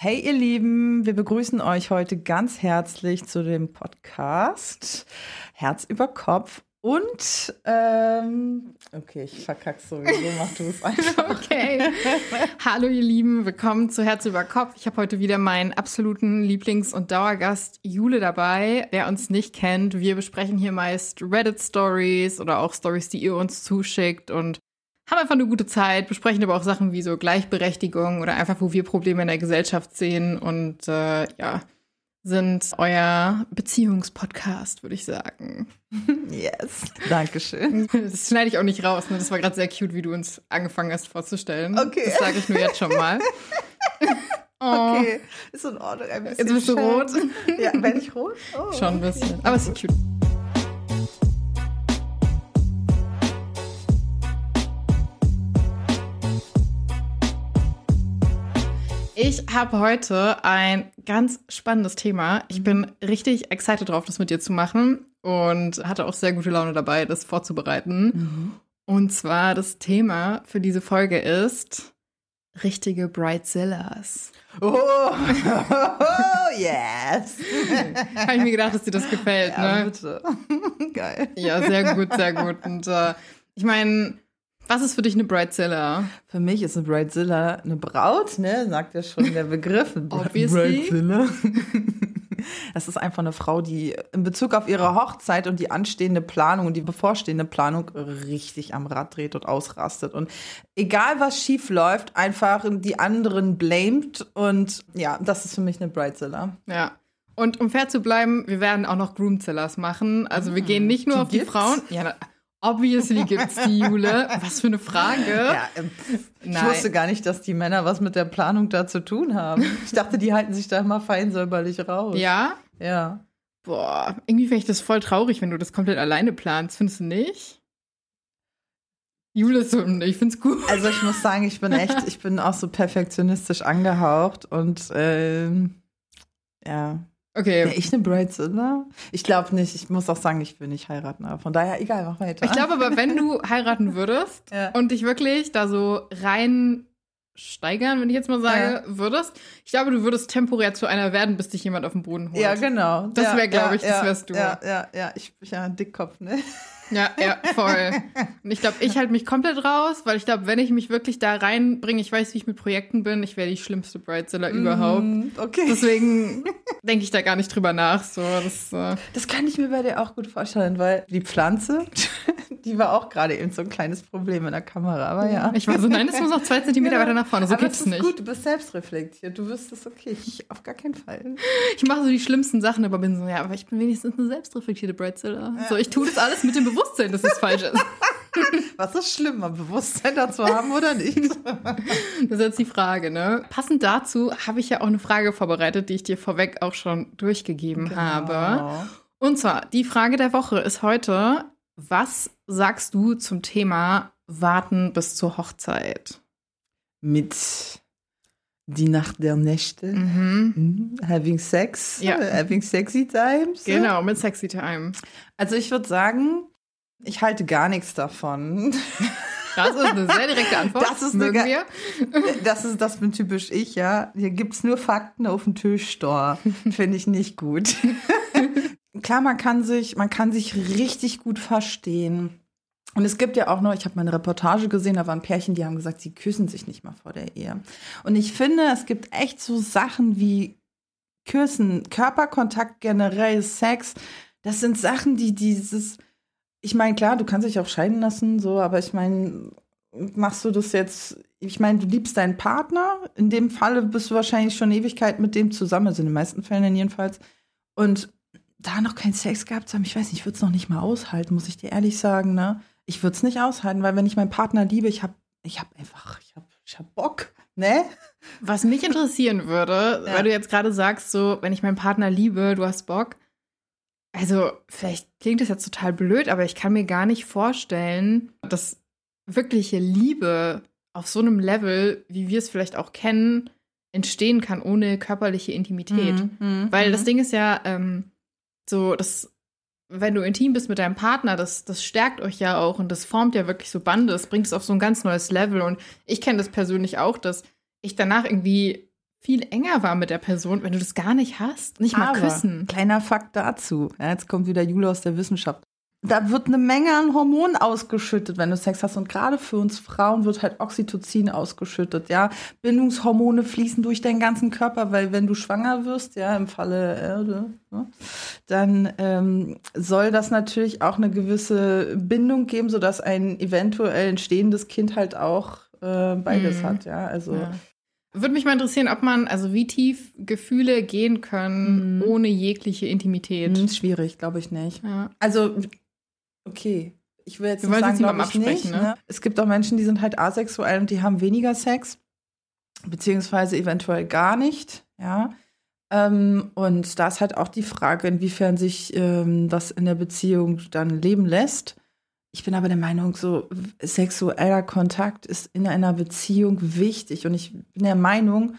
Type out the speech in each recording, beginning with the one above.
Hey ihr Lieben, wir begrüßen euch heute ganz herzlich zu dem Podcast Herz über Kopf und ähm, okay, ich verkack's sowieso, mach du es einfach. Okay. Hallo ihr Lieben, willkommen zu Herz über Kopf. Ich habe heute wieder meinen absoluten Lieblings- und Dauergast Jule dabei. Wer uns nicht kennt, wir besprechen hier meist Reddit-Stories oder auch Stories, die ihr uns zuschickt und haben einfach eine gute Zeit, besprechen aber auch Sachen wie so Gleichberechtigung oder einfach, wo wir Probleme in der Gesellschaft sehen und äh, ja, sind euer Beziehungspodcast, würde ich sagen. Yes, Dankeschön. Das schneide ich auch nicht raus. Ne? Das war gerade sehr cute, wie du uns angefangen hast vorzustellen. Okay. Das sage ich nur jetzt schon mal. Oh. Okay, ist in Ordnung. Ein bisschen Jetzt bist du rot. Ja, bin ich rot? Oh. Schon ein bisschen. Aber es ist cute. Ich habe heute ein ganz spannendes Thema. Ich bin richtig excited drauf, das mit dir zu machen und hatte auch sehr gute Laune dabei, das vorzubereiten. Und zwar das Thema für diese Folge ist richtige Brightzillas. Oh, yes. Habe ich mir gedacht, dass dir das gefällt, Ja, ne? bitte. Geil. Ja, sehr gut, sehr gut. Und äh, ich meine, was ist für dich eine Bridezilla? Für mich ist eine Bridezilla eine Braut, ne? Sagt ja schon der Begriff. Obviously. Bridezilla. Das ist einfach eine Frau, die in Bezug auf ihre Hochzeit und die anstehende Planung und die bevorstehende Planung richtig am Rad dreht und ausrastet. Und egal was schief läuft, einfach die anderen blamed. Und ja, das ist für mich eine Bridezilla. Ja. Und um fair zu bleiben, wir werden auch noch Groomzillas machen. Also wir gehen nicht nur die auf die gibt's? Frauen. Ja, obviously gibt's die, Jule. Was für eine Frage. Ja, ähm, ich Nein. wusste gar nicht, dass die Männer was mit der Planung da zu tun haben. Ich dachte, die halten sich da immer fein säuberlich raus. Ja? Ja. Boah, irgendwie fände ich das voll traurig, wenn du das komplett alleine planst. Findest du nicht? Jule ist so, ich find's gut. Also ich muss sagen, ich bin echt, ich bin auch so perfektionistisch angehaucht und ähm, ja. Okay. Wäre ich eine Bridezilla? Ich glaube nicht. Ich muss auch sagen, ich will nicht heiraten. Aber von daher, egal, mach weiter. Ich glaube aber, wenn du heiraten würdest Ja. und dich wirklich da so rein steigern, wenn ich jetzt mal sage, würdest, ich glaube, du würdest temporär zu einer werden, bis dich jemand auf den Boden holt. ja, genau. Das Ja, wär, glaub ja, ich, das ja, wärst du. Ja, ja, ja. Ich bin ja ein Dickkopf, ne? Ja, ja, voll. Und ich glaube, ich halte mich komplett raus, weil ich glaube, wenn ich mich wirklich da reinbringe, ich weiß, wie ich mit Projekten bin, ich wäre die schlimmste Bridezilla überhaupt. Mm, Okay. Deswegen denke ich da gar nicht drüber nach. So, das, äh, Das kann ich mir bei dir auch gut vorstellen, weil die Pflanze, die war auch gerade eben so ein kleines Problem in der Kamera. Aber ja. ich war so, nein, es muss noch zwei Zentimeter weiter nach vorne. So aber geht's es nicht. gut, du bist selbstreflektiert. Du wirst es okay. Ich auf gar keinen Fall. Ich mache so die schlimmsten Sachen, aber bin so, ja, aber ich bin wenigstens eine selbstreflektierte Bridezilla. So, ich tue das alles mit dem Bewusstsein, dass es falsch ist. Was ist schlimmer, Bewusstsein dazu haben oder nicht? Das ist jetzt die Frage, ne? Passend dazu habe ich ja auch eine Frage vorbereitet, die ich dir vorweg auch schon durchgegeben habe. Genau. Und zwar, die Frage der Woche ist heute, was sagst du zum Thema Warten bis zur Hochzeit? Mit die Nacht der Nächte. Mhm. Mhm. Having Sex. Ja. Having Sexy Times. Genau, mit Sexy Time. Also ich würde sagen, ich halte gar nichts davon. Das ist eine sehr direkte Antwort. Das ist eine Mögen ge- wir. Das ist, das bin typisch ich, ja. Hier gibt's nur Fakten auf dem Tischstor. Finde ich nicht gut. Klar, man kann sich, man kann sich richtig gut verstehen. Und es gibt ja auch noch, ich habe mal eine Reportage gesehen, da waren Pärchen, die haben gesagt, sie küssen sich nicht mal vor der Ehe. Und ich finde, es gibt echt so Sachen wie Küssen, Körperkontakt generell, Sex. Das sind Sachen, die dieses, ich meine, klar, du kannst dich auch scheiden lassen, so, aber ich meine, machst du das jetzt, ich meine, du liebst deinen Partner, in dem Falle bist du wahrscheinlich schon Ewigkeit mit dem zusammen, also in den meisten Fällen jedenfalls. Und da noch keinen Sex gehabt zu haben, ich weiß nicht, ich würde es noch nicht mal aushalten, muss ich dir ehrlich sagen, ne? Ich würde es nicht aushalten, weil wenn ich meinen Partner liebe, ich habe ich hab einfach, ich habe ich hab Bock, ne? Was mich interessieren würde, Ja. weil du jetzt gerade sagst, so, wenn ich meinen Partner liebe, du hast Bock. Also, vielleicht klingt das jetzt total blöd, aber ich kann mir gar nicht vorstellen, dass wirkliche Liebe auf so einem Level, wie wir es vielleicht auch kennen, entstehen kann ohne körperliche Intimität. Mhm, Weil mhm. das Ding ist ja ähm, so, dass wenn du intim bist mit deinem Partner, das, das stärkt euch ja auch und das formt ja wirklich so Bande, das bringt es auf so ein ganz neues Level. Und ich kenne das persönlich auch, dass ich danach irgendwie viel enger war mit der Person, wenn du das gar nicht hast? Nicht mal Aber, küssen. Kleiner Fakt dazu. Ja, jetzt kommt wieder Jule aus der Wissenschaft. Da wird eine Menge an Hormonen ausgeschüttet, wenn du Sex hast. Und gerade für uns Frauen wird halt Oxytocin ausgeschüttet. Ja, Bindungshormone fließen durch deinen ganzen Körper, weil wenn du schwanger wirst, ja, im Falle Erde, ne, dann ähm, soll das natürlich auch eine gewisse Bindung geben, sodass ein eventuell entstehendes Kind halt auch äh, beides Mhm. hat. Ja, also Ja. Würde mich mal interessieren, ob man, also wie tief Gefühle gehen können Mhm. ohne jegliche Intimität. mh, schwierig, glaube ich nicht. Ja. Also, okay. Ich will jetzt Wir nicht sagen, glaube ich nicht. absprechen, ne? Ne? Es gibt auch Menschen, die sind halt asexuell und die haben weniger Sex, beziehungsweise eventuell gar nicht, ja. Ähm, und da ist halt auch die Frage, inwiefern sich ähm, das in der Beziehung dann leben lässt. Ich bin aber der Meinung, so sexueller Kontakt ist in einer Beziehung wichtig. Und ich bin der Meinung,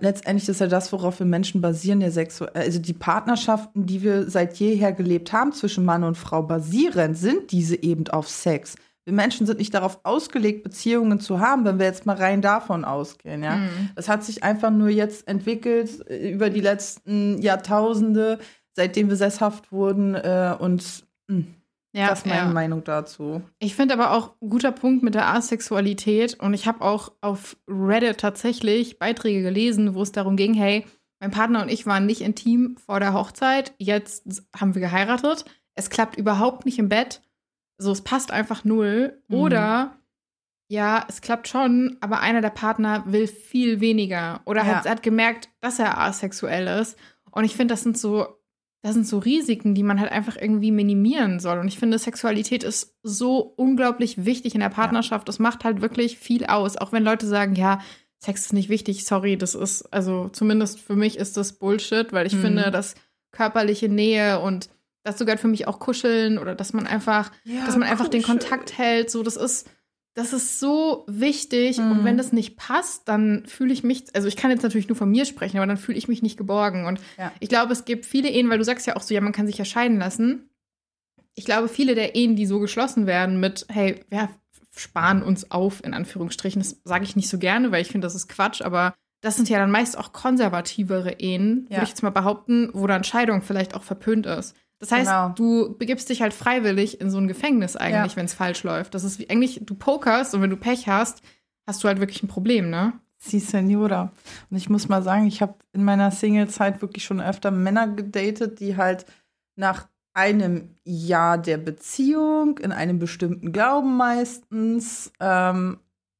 letztendlich ist ja das, worauf wir Menschen basieren, der Sexu also die Partnerschaften, die wir seit jeher gelebt haben zwischen Mann und Frau basieren, sind diese eben auf Sex. Wir Menschen sind nicht darauf ausgelegt, Beziehungen zu haben, wenn wir jetzt mal rein davon ausgehen, ja. Mhm. Das hat sich einfach nur jetzt entwickelt äh, über die letzten Jahrtausende, seitdem wir sesshaft wurden und mh, Ja, das ist meine ja. Meinung dazu. Ich finde aber auch ein guter Punkt mit der Asexualität und ich habe auch auf Reddit tatsächlich Beiträge gelesen, wo es darum ging, hey, mein Partner und ich waren nicht intim vor der Hochzeit, jetzt haben wir geheiratet, es klappt überhaupt nicht im Bett, so es passt einfach null Mhm. oder ja, es klappt schon, aber einer der Partner will viel weniger oder Ja. hat, hat gemerkt, dass er asexuell ist und ich finde, das sind so das sind so Risiken, die man halt einfach irgendwie minimieren soll. Und ich finde, Sexualität ist so unglaublich wichtig in der Partnerschaft. Das macht halt wirklich viel aus. Auch wenn Leute sagen, ja, Sex ist nicht wichtig, sorry, das ist, also zumindest für mich ist das Bullshit, weil ich Mhm. finde, dass körperliche Nähe und dazu gehört für mich auch Kuscheln oder dass man einfach, dass man einfach den Kontakt hält, so, das ist, das ist so wichtig. Und Mhm. wenn das nicht passt, dann fühle ich mich, also ich kann jetzt natürlich nur von mir sprechen, aber dann fühle ich mich nicht geborgen. Und Ja. ich glaube, es gibt viele Ehen, weil du sagst ja auch so, ja, man kann sich ja scheiden lassen. Ich glaube, viele der Ehen, die so geschlossen werden mit, hey, wir sparen uns auf, in Anführungsstrichen, das sage ich nicht so gerne, weil ich finde, das ist Quatsch, aber das sind ja dann meist auch konservativere Ehen, Ja. würde ich jetzt mal behaupten, wo dann Scheidung vielleicht auch verpönt ist. Das heißt, Genau. du begibst dich halt freiwillig in so ein Gefängnis eigentlich, Ja. wenn es falsch läuft. Das ist wie eigentlich, du pokerst und wenn du Pech hast, hast du halt wirklich ein Problem, ne? Sie Senora. Und ich muss mal sagen, ich habe in meiner Single-Zeit wirklich schon öfter Männer gedatet, die halt nach einem Jahr der Beziehung, in einem bestimmten Glauben meistens, ähm,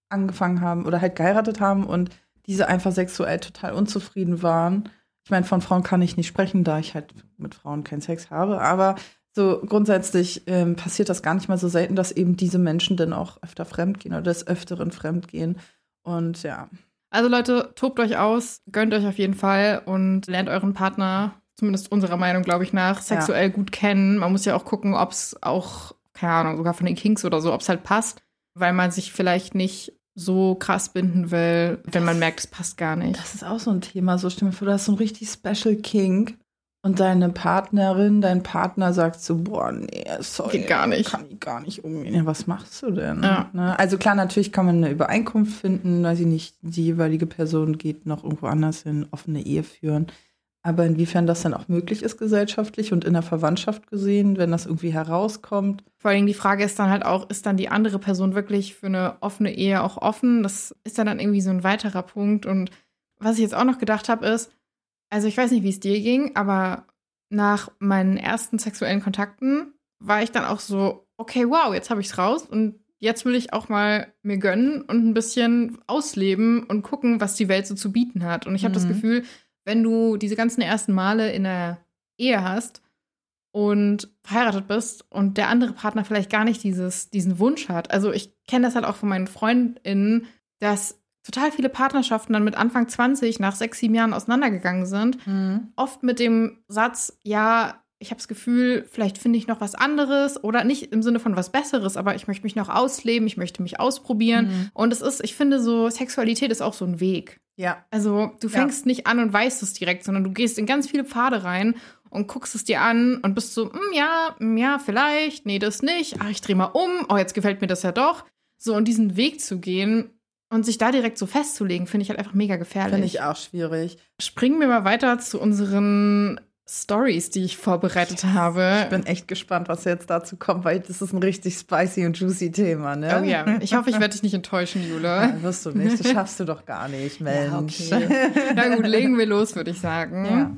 angefangen haben oder halt geheiratet haben und diese einfach sexuell total unzufrieden waren. Ich meine, von Frauen kann ich nicht sprechen, da ich halt mit Frauen keinen Sex habe, aber so grundsätzlich ähm, passiert das gar nicht mal so selten, dass eben diese Menschen dann auch öfter fremdgehen oder des Öfteren fremdgehen. Und ja, Also Leute, tobt euch aus, gönnt euch auf jeden Fall und lernt euren Partner, zumindest unserer Meinung, glaube ich, nach, sexuell gut kennen. Man muss ja auch gucken, ob es auch, keine Ahnung, sogar von den Kinks oder so, ob es halt passt, weil man sich vielleicht nicht so krass binden will, wenn man merkt, es passt gar nicht. Das ist auch so ein Thema. So, stell vor, du hast so ein richtig Special King und deine Partnerin, dein Partner sagt so, boah, nee, sorry. Geht gar nicht. Kann ich gar nicht umgehen. Ja, was machst du denn? Ja. Ne? Also klar, natürlich kann man eine Übereinkunft finden, weiß ich nicht, die jeweilige Person geht noch irgendwo anders hin, offene Ehe führen. Aber inwiefern das dann auch möglich ist gesellschaftlich und in der Verwandtschaft gesehen, wenn das irgendwie herauskommt. Vor allem die Frage ist dann halt auch, ist dann die andere Person wirklich für eine offene Ehe auch offen? Das ist dann, dann irgendwie so ein weiterer Punkt. Und was ich jetzt auch noch gedacht habe, ist, also ich weiß nicht, wie es dir ging, aber nach meinen ersten sexuellen Kontakten war ich dann auch so, okay, wow, jetzt habe ich es raus und jetzt will ich auch mal mir gönnen und ein bisschen ausleben und gucken, was die Welt so zu bieten hat. Und ich habe das Mhm. Gefühl, wenn du diese ganzen ersten Male in der Ehe hast und verheiratet bist und der andere Partner vielleicht gar nicht dieses, diesen Wunsch hat. Also ich kenne das halt auch von meinen FreundInnen, dass total viele Partnerschaften dann mit Anfang 20 nach sechs, sieben Jahren auseinandergegangen sind. Oft mit dem Satz, ja, ich habe das Gefühl, vielleicht finde ich noch was anderes oder nicht im Sinne von was Besseres, aber ich möchte mich noch ausleben, ich möchte mich ausprobieren. Mhm. Und es ist, ich finde so, Sexualität ist auch so ein Weg. Ja. Also du fängst nicht an und weißt es direkt, sondern du gehst in ganz viele Pfade rein und guckst es dir an und bist so, "Hm, ja, hm, ja, vielleicht, nee, das nicht. Ach, ich drehe mal um. Oh, jetzt gefällt mir das ja doch. So, und diesen Weg zu gehen. Und sich da direkt so festzulegen, finde ich halt einfach mega gefährlich. Finde ich auch schwierig. Springen wir mal weiter zu unseren Stories, die ich vorbereitet habe. Ich bin echt gespannt, was jetzt dazu kommt, weil das ist ein richtig spicy und juicy Thema, ne? Oh ja, ich hoffe, ich werde dich nicht enttäuschen, Jule. Ja, wirst du nicht, das schaffst du doch gar nicht, Mensch. Ja, okay. Na gut, legen wir los, würde ich sagen. Ja.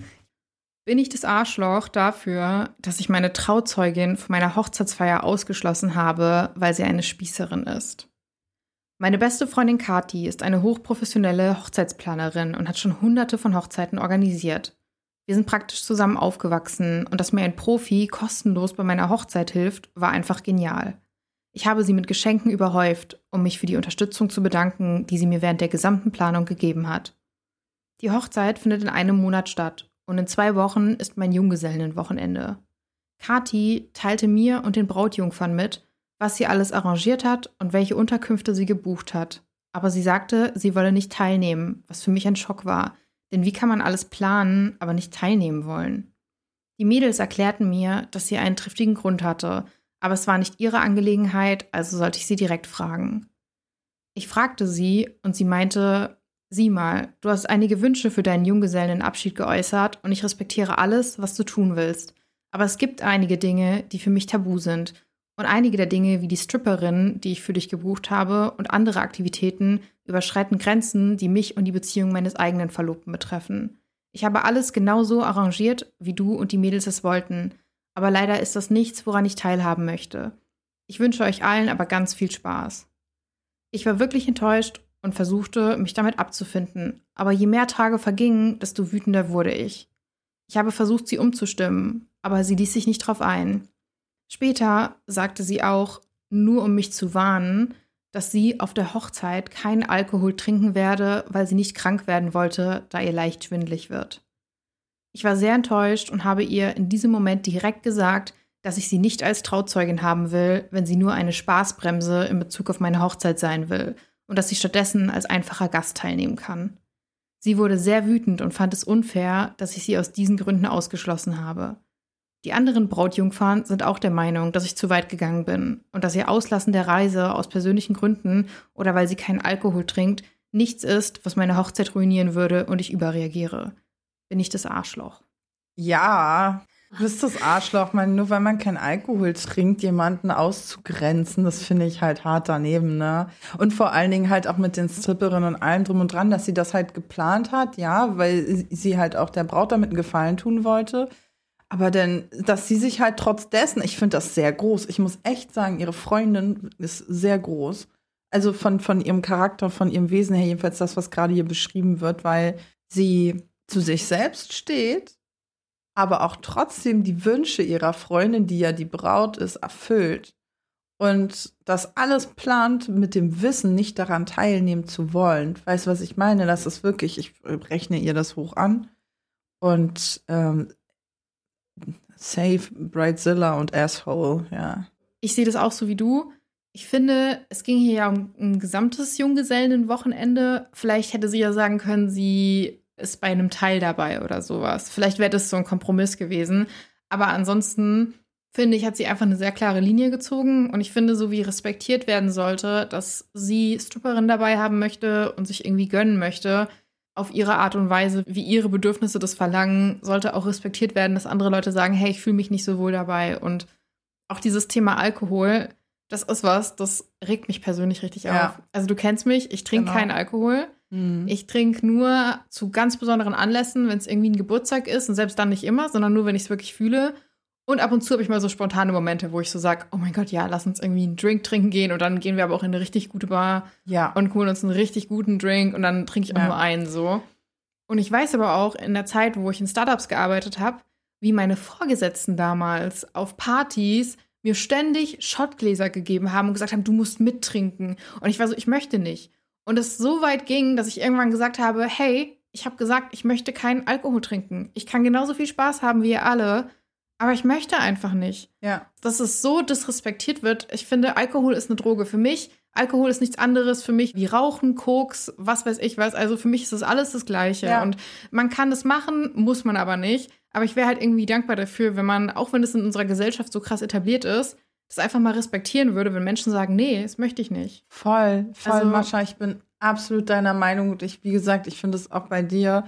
Bin ich das Arschloch dafür, dass ich meine Trauzeugin von meiner Hochzeitsfeier ausgeschlossen habe, weil sie eine Spießerin ist? Meine beste Freundin Kati ist eine hochprofessionelle Hochzeitsplanerin und hat schon hunderte von Hochzeiten organisiert. Wir sind praktisch zusammen aufgewachsen und dass mir ein Profi kostenlos bei meiner Hochzeit hilft, war einfach genial. Ich habe sie mit Geschenken überhäuft, um mich für die Unterstützung zu bedanken, die sie mir während der gesamten Planung gegeben hat. Die Hochzeit findet in einem Monat statt und in zwei Wochen ist mein Junggesellenwochenende. Kati teilte mir und den Brautjungfern mit, was sie alles arrangiert hat und welche Unterkünfte sie gebucht hat. Aber sie sagte, sie wolle nicht teilnehmen, was für mich ein Schock war, denn wie kann man alles planen, aber nicht teilnehmen wollen? Die Mädels erklärten mir, dass sie einen triftigen Grund hatte, aber es war nicht ihre Angelegenheit, also sollte ich sie direkt fragen. Ich fragte sie und sie meinte, sieh mal, du hast einige Wünsche für deinen Junggesellenabschied geäußert und ich respektiere alles, was du tun willst. Aber es gibt einige Dinge, die für mich tabu sind. Und einige der Dinge, wie die Stripperin, die ich für dich gebucht habe, und andere Aktivitäten überschreiten Grenzen, die mich und die Beziehung meines eigenen Verlobten betreffen. Ich habe alles genauso arrangiert, wie du und die Mädels es wollten, aber leider ist das nichts, woran ich teilhaben möchte. Ich wünsche euch allen aber ganz viel Spaß. Ich war wirklich enttäuscht und versuchte, mich damit abzufinden, aber je mehr Tage vergingen, desto wütender wurde ich. Ich habe versucht, sie umzustimmen, aber sie ließ sich nicht drauf ein. Später sagte sie auch, nur um mich zu warnen, dass sie auf der Hochzeit keinen Alkohol trinken werde, weil sie nicht krank werden wollte, da ihr leicht schwindlig wird. Ich war sehr enttäuscht und habe ihr in diesem Moment direkt gesagt, dass ich sie nicht als Trauzeugin haben will, wenn sie nur eine Spaßbremse in Bezug auf meine Hochzeit sein will und dass sie stattdessen als einfacher Gast teilnehmen kann. Sie wurde sehr wütend und fand es unfair, dass ich sie aus diesen Gründen ausgeschlossen habe. Die anderen Brautjungfern sind auch der Meinung, dass ich zu weit gegangen bin und dass ihr Auslassen der Reise aus persönlichen Gründen oder weil sie keinen Alkohol trinkt, nichts ist, was meine Hochzeit ruinieren würde und ich überreagiere. Bin ich das Arschloch? Ja, du bist das Arschloch. Man, nur weil man keinen Alkohol trinkt, jemanden auszugrenzen, das finde ich halt hart daneben, ne? Und vor allen Dingen halt auch mit den Stripperinnen und allem drum und dran, dass sie das halt geplant hat, ja, weil sie halt auch der Braut damit einen Gefallen tun wollte. Aber denn, dass sie sich halt trotz dessen, ich finde das sehr groß. Ich muss echt sagen, ihre Freundin ist sehr groß. Also von, von ihrem Charakter, von ihrem Wesen her, jedenfalls das, was gerade hier beschrieben wird, weil sie zu sich selbst steht, aber auch trotzdem die Wünsche ihrer Freundin, die ja die Braut ist, erfüllt. Und das alles plant mit dem Wissen, nicht daran teilnehmen zu wollen. Weißt du, was ich meine? Das ist wirklich, ich rechne ihr das hoch an. Und ähm, Save Bridezilla und Asshole, ja. Ich sehe das auch so wie du. Ich finde, es ging hier ja um ein gesamtes Junggesellenwochenende. Vielleicht hätte sie ja sagen können, sie ist bei einem Teil dabei oder sowas. Vielleicht wäre das so ein Kompromiss gewesen. Aber ansonsten finde ich, hat sie einfach eine sehr klare Linie gezogen. Und ich finde, so wie respektiert werden sollte, dass sie Stripperin dabei haben möchte und sich irgendwie gönnen möchte, auf ihre Art und Weise, wie ihre Bedürfnisse das verlangen, sollte auch respektiert werden, dass andere Leute sagen, hey, ich fühle mich nicht so wohl dabei. Und auch dieses Thema Alkohol, das ist was, das regt mich persönlich richtig Ja. auf. Also du kennst mich, ich trinke Genau. keinen Alkohol. Mhm. Ich trinke nur zu ganz besonderen Anlässen, wenn es irgendwie ein Geburtstag ist und selbst dann nicht immer, sondern nur, wenn ich es wirklich fühle. Und ab und zu habe ich mal so spontane Momente, wo ich so sage, oh mein Gott, ja, lass uns irgendwie einen Drink trinken gehen und dann gehen wir aber auch in eine richtig gute Bar Ja. und holen uns einen richtig guten Drink und dann trinke ich auch Ja. nur einen so. Und ich weiß aber auch in der Zeit, wo ich in Startups gearbeitet habe, wie meine Vorgesetzten damals auf Partys mir ständig Shotgläser gegeben haben und gesagt haben, du musst mittrinken. Und ich war so, ich möchte nicht. Und es so weit ging, dass ich irgendwann gesagt habe, hey, ich habe gesagt, ich möchte keinen Alkohol trinken. Ich kann genauso viel Spaß haben wie ihr alle, aber ich möchte einfach nicht ja. dass es so disrespektiert wird. Ich finde, Alkohol ist eine Droge für mich. Alkohol ist nichts anderes für mich wie Rauchen, Koks, was weiß ich was. Also für mich ist das alles das Gleiche. Ja. Und man kann das machen, muss man aber nicht. Aber ich wäre halt irgendwie dankbar dafür, wenn man, auch wenn es in unserer Gesellschaft so krass etabliert ist, das einfach mal respektieren würde, wenn Menschen sagen, nee, das möchte ich nicht. Voll, voll, Also- Mascha. Ich bin absolut deiner Meinung. Und ich, wie gesagt, ich finde es auch bei dir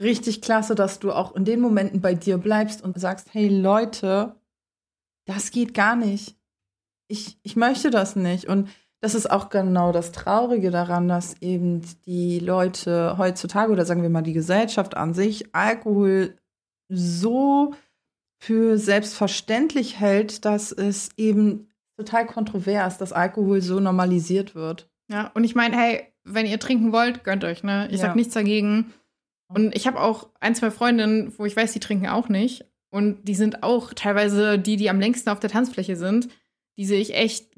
richtig klasse, dass du auch in den Momenten bei dir bleibst und sagst, hey Leute, das geht gar nicht. Ich, ich möchte das nicht. Und das ist auch genau das Traurige daran, dass eben die Leute heutzutage oder sagen wir mal die Gesellschaft an sich Alkohol so für selbstverständlich hält, dass es eben total kontrovers, dass Alkohol so normalisiert wird. Ja, und ich meine, hey, wenn ihr trinken wollt, gönnt euch, ne? Ich ja. sag nichts dagegen. Und ich habe auch ein, zwei Freundinnen, wo ich weiß, die trinken auch nicht. Und die sind auch teilweise die, die am längsten auf der Tanzfläche sind, die sich echt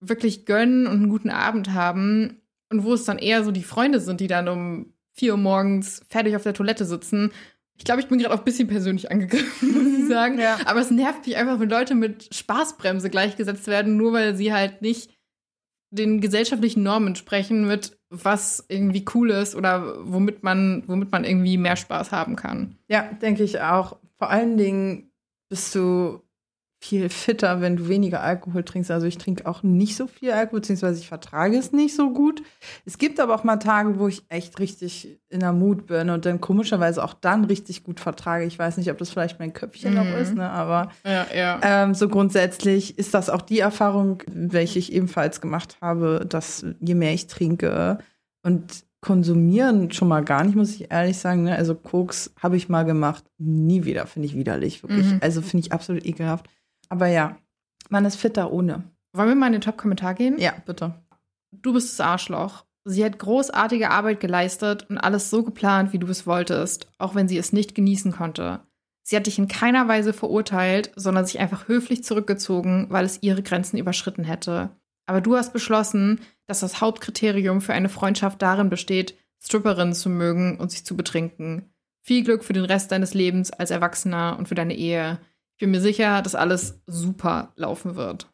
wirklich gönnen und einen guten Abend haben. Und wo es dann eher so die Freunde sind, die dann um vier Uhr morgens fertig auf der Toilette sitzen. Ich glaube, ich bin gerade auch ein bisschen persönlich angegriffen, muss ich sagen. Ja. Aber es nervt mich einfach, wenn Leute mit Spaßbremse gleichgesetzt werden, nur weil sie halt nicht den gesellschaftlichen Normen entsprechen, mit was irgendwie cool ist oder womit man, womit man irgendwie mehr Spaß haben kann. Ja, denke ich auch. Vor allen Dingen bist du viel fitter, wenn du weniger Alkohol trinkst. Also ich trinke auch nicht so viel Alkohol, beziehungsweise ich vertrage es nicht so gut. Es gibt aber auch mal Tage, wo ich echt richtig in der Mut bin und dann komischerweise auch dann richtig gut vertrage. Ich weiß nicht, ob das vielleicht mein Köpfchen mhm. noch ist, ne? aber ja, ja. Ähm, so grundsätzlich ist das auch die Erfahrung, welche ich ebenfalls gemacht habe, dass je mehr ich trinke und konsumieren schon mal gar nicht, muss ich ehrlich sagen. Ne? Also Koks habe ich mal gemacht, nie wieder, finde ich widerlich, wirklich. Mhm. Also finde ich absolut ekelhaft. Aber ja, man ist fitter ohne. Wollen wir mal in den Top-Kommentar gehen? Ja, bitte. Du bist das Arschloch. Sie hat großartige Arbeit geleistet und alles so geplant, wie du es wolltest, auch wenn sie es nicht genießen konnte. Sie hat dich in keiner Weise verurteilt, sondern sich einfach höflich zurückgezogen, weil es ihre Grenzen überschritten hätte. Aber du hast beschlossen, dass das Hauptkriterium für eine Freundschaft darin besteht, Stripperinnen zu mögen und sich zu betrinken. Viel Glück für den Rest deines Lebens als Erwachsener und für deine Ehe. Ich bin mir sicher, dass alles super laufen wird.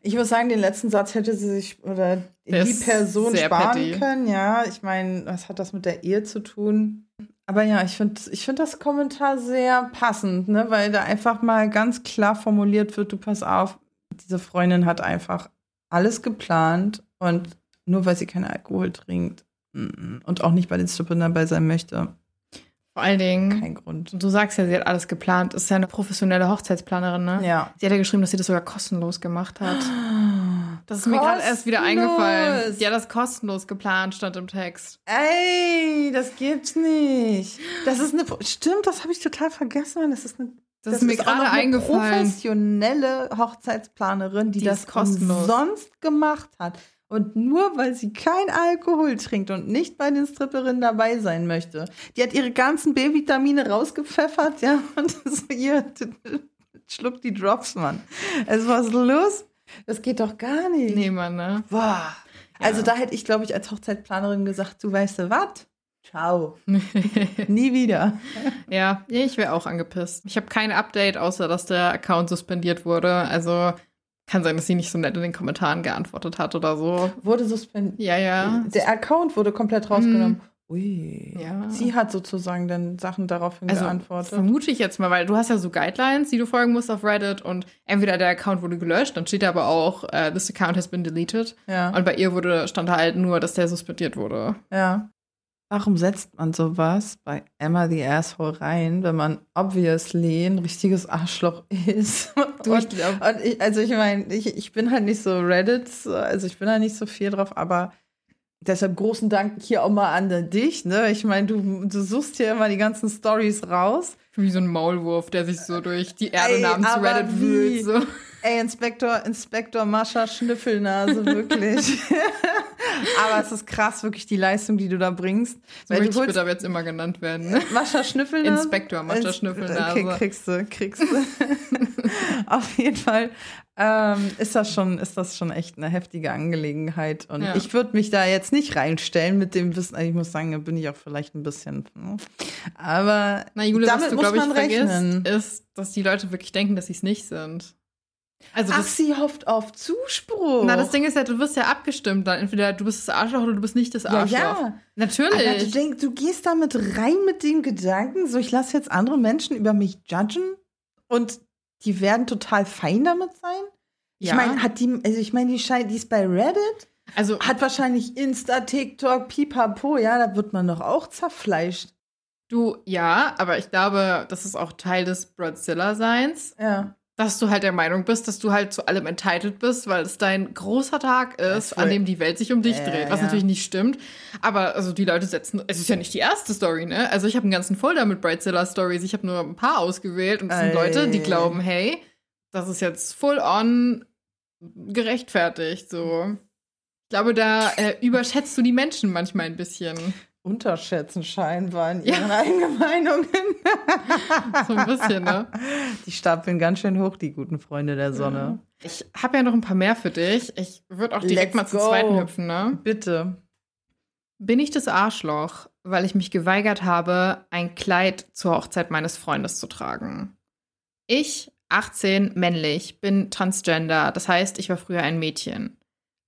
Ich muss sagen, den letzten Satz hätte sie sich oder Der die Person sparen petty. können. Ja, ich meine, was hat das mit der Ehe zu tun? Aber ja, ich finde ich find das Kommentar sehr passend, ne? weil da einfach mal ganz klar formuliert wird, du pass auf, diese Freundin hat einfach alles geplant und nur weil sie keinen Alkohol trinkt und auch nicht bei den Strippern dabei sein möchte, vor allen Dingen. Kein Grund. Du sagst ja, sie hat alles geplant. Ist ja eine professionelle Hochzeitsplanerin, ne? Ja. Sie hat ja geschrieben, dass sie das sogar kostenlos gemacht hat. Das ist kostenlos. mir gerade erst wieder eingefallen. Die hat das kostenlos geplant, stand im Text. Ey, das gibt's nicht. Das ist eine. Stimmt, das habe ich total vergessen. Das ist eine. Das, das ist mir gerade eingefallen. professionelle Hochzeitsplanerin, die, die das kostenlos sonst gemacht hat. Und nur weil sie kein Alkohol trinkt und nicht bei den Stripperinnen dabei sein möchte. Die hat ihre ganzen B-Vitamine rausgepfeffert, ja, und so hier schluckt die Drops, Mann. Also was ist los? Das geht doch gar nicht. Nee, Mann, ne? Boah. Ja. Also da hätte ich, glaube ich, als Hochzeitplanerin gesagt, du weißt du was? Ciao. Nie wieder. Ja, ich wäre auch angepisst. Ich habe kein Update, außer dass der Account suspendiert wurde. Also kann sein, dass sie nicht so nett in den Kommentaren geantwortet hat oder so. Wurde suspendiert? Ja, ja. Der Account wurde komplett rausgenommen. Mm. Ui. Ja. Sie hat sozusagen dann Sachen daraufhin also, geantwortet. Vermute ich jetzt mal, weil du hast ja so Guidelines, die du folgen musst auf Reddit und entweder der Account wurde gelöscht, dann steht da aber auch, uh, this account has been deleted. Ja. Und bei ihr wurde, stand halt nur, dass der suspendiert wurde. Ja. Warum setzt man sowas bei Emma the Asshole rein, wenn man obviously ein richtiges Arschloch ist? Du, und, ich und ich, also ich meine, ich, ich bin halt nicht so Reddit, also ich bin da nicht so viel drauf, aber deshalb großen Dank hier auch mal an dich, ne? Ich meine, du, du suchst hier immer die ganzen Stories raus. Wie so ein Maulwurf, der sich so durch die Erde Ey, namens Reddit wühlt. So. Ey, Inspektor, Inspektor Mascha Schnüffelnase, wirklich. aber es ist krass, wirklich die Leistung, die du da bringst. So Weil du holst, aber jetzt immer genannt werden. Ne? Mascha Schnüffelnase? Inspektor Mascha Schnüffelnase. Okay, kriegst du, kriegst du. Auf jeden Fall ähm, ist, das schon, ist das schon echt eine heftige Angelegenheit. Und ja. ich würde mich da jetzt nicht reinstellen mit dem Wissen. Ich muss sagen, da bin ich auch vielleicht ein bisschen. Ne? Aber Na, Jule, damit was du, muss man ich, rechnen. Vergisst, ist, dass die Leute wirklich denken, dass sie es nicht sind. Also Ach, sie hofft auf Zuspruch. Na, das Ding ist ja, du wirst ja abgestimmt. Dann entweder du bist das Arschloch oder du bist nicht das Arschloch. Ja, ja. Natürlich. Aber du denkst, du gehst damit rein mit dem Gedanken, so ich lasse jetzt andere Menschen über mich judgen und die werden total fein damit sein. Ich meine, hat die, also ich meine, die, die ist bei Reddit Also Hat wahrscheinlich Insta, TikTok, Pipapo, ja, da wird man doch auch zerfleischt. du, ja, aber ich glaube, das ist auch Teil des Broadzilla-Seins, Ja. Dass du halt der Meinung bist, dass du halt zu allem entitled bist, weil es dein großer Tag ist, an dem die Welt sich um dich Ja, dreht, was ja. natürlich nicht stimmt. Aber also die Leute setzen, es ist ja nicht die erste Story, ne? Also ich habe einen ganzen Folder mit Bridezilla-Stories, ich habe nur ein paar ausgewählt und es sind. Leute, die glauben, hey, das ist jetzt full on gerechtfertigt, so. Ich glaube, da äh, überschätzt du die Menschen manchmal ein bisschen. Unterschätzen scheinbar in Ja. ihren eigenen Meinungen. So ein bisschen, ne? Die stapeln ganz schön hoch, die guten Freunde der Sonne. Ich habe ja noch ein paar mehr für dich. Ich würde auch direkt Let's mal zum go. zweiten hüpfen, ne? Bitte. Bin ich das Arschloch, weil ich mich geweigert habe, ein Kleid zur Hochzeit meines Freundes zu tragen? Ich, 18, männlich, bin transgender, das heißt, ich war früher ein Mädchen.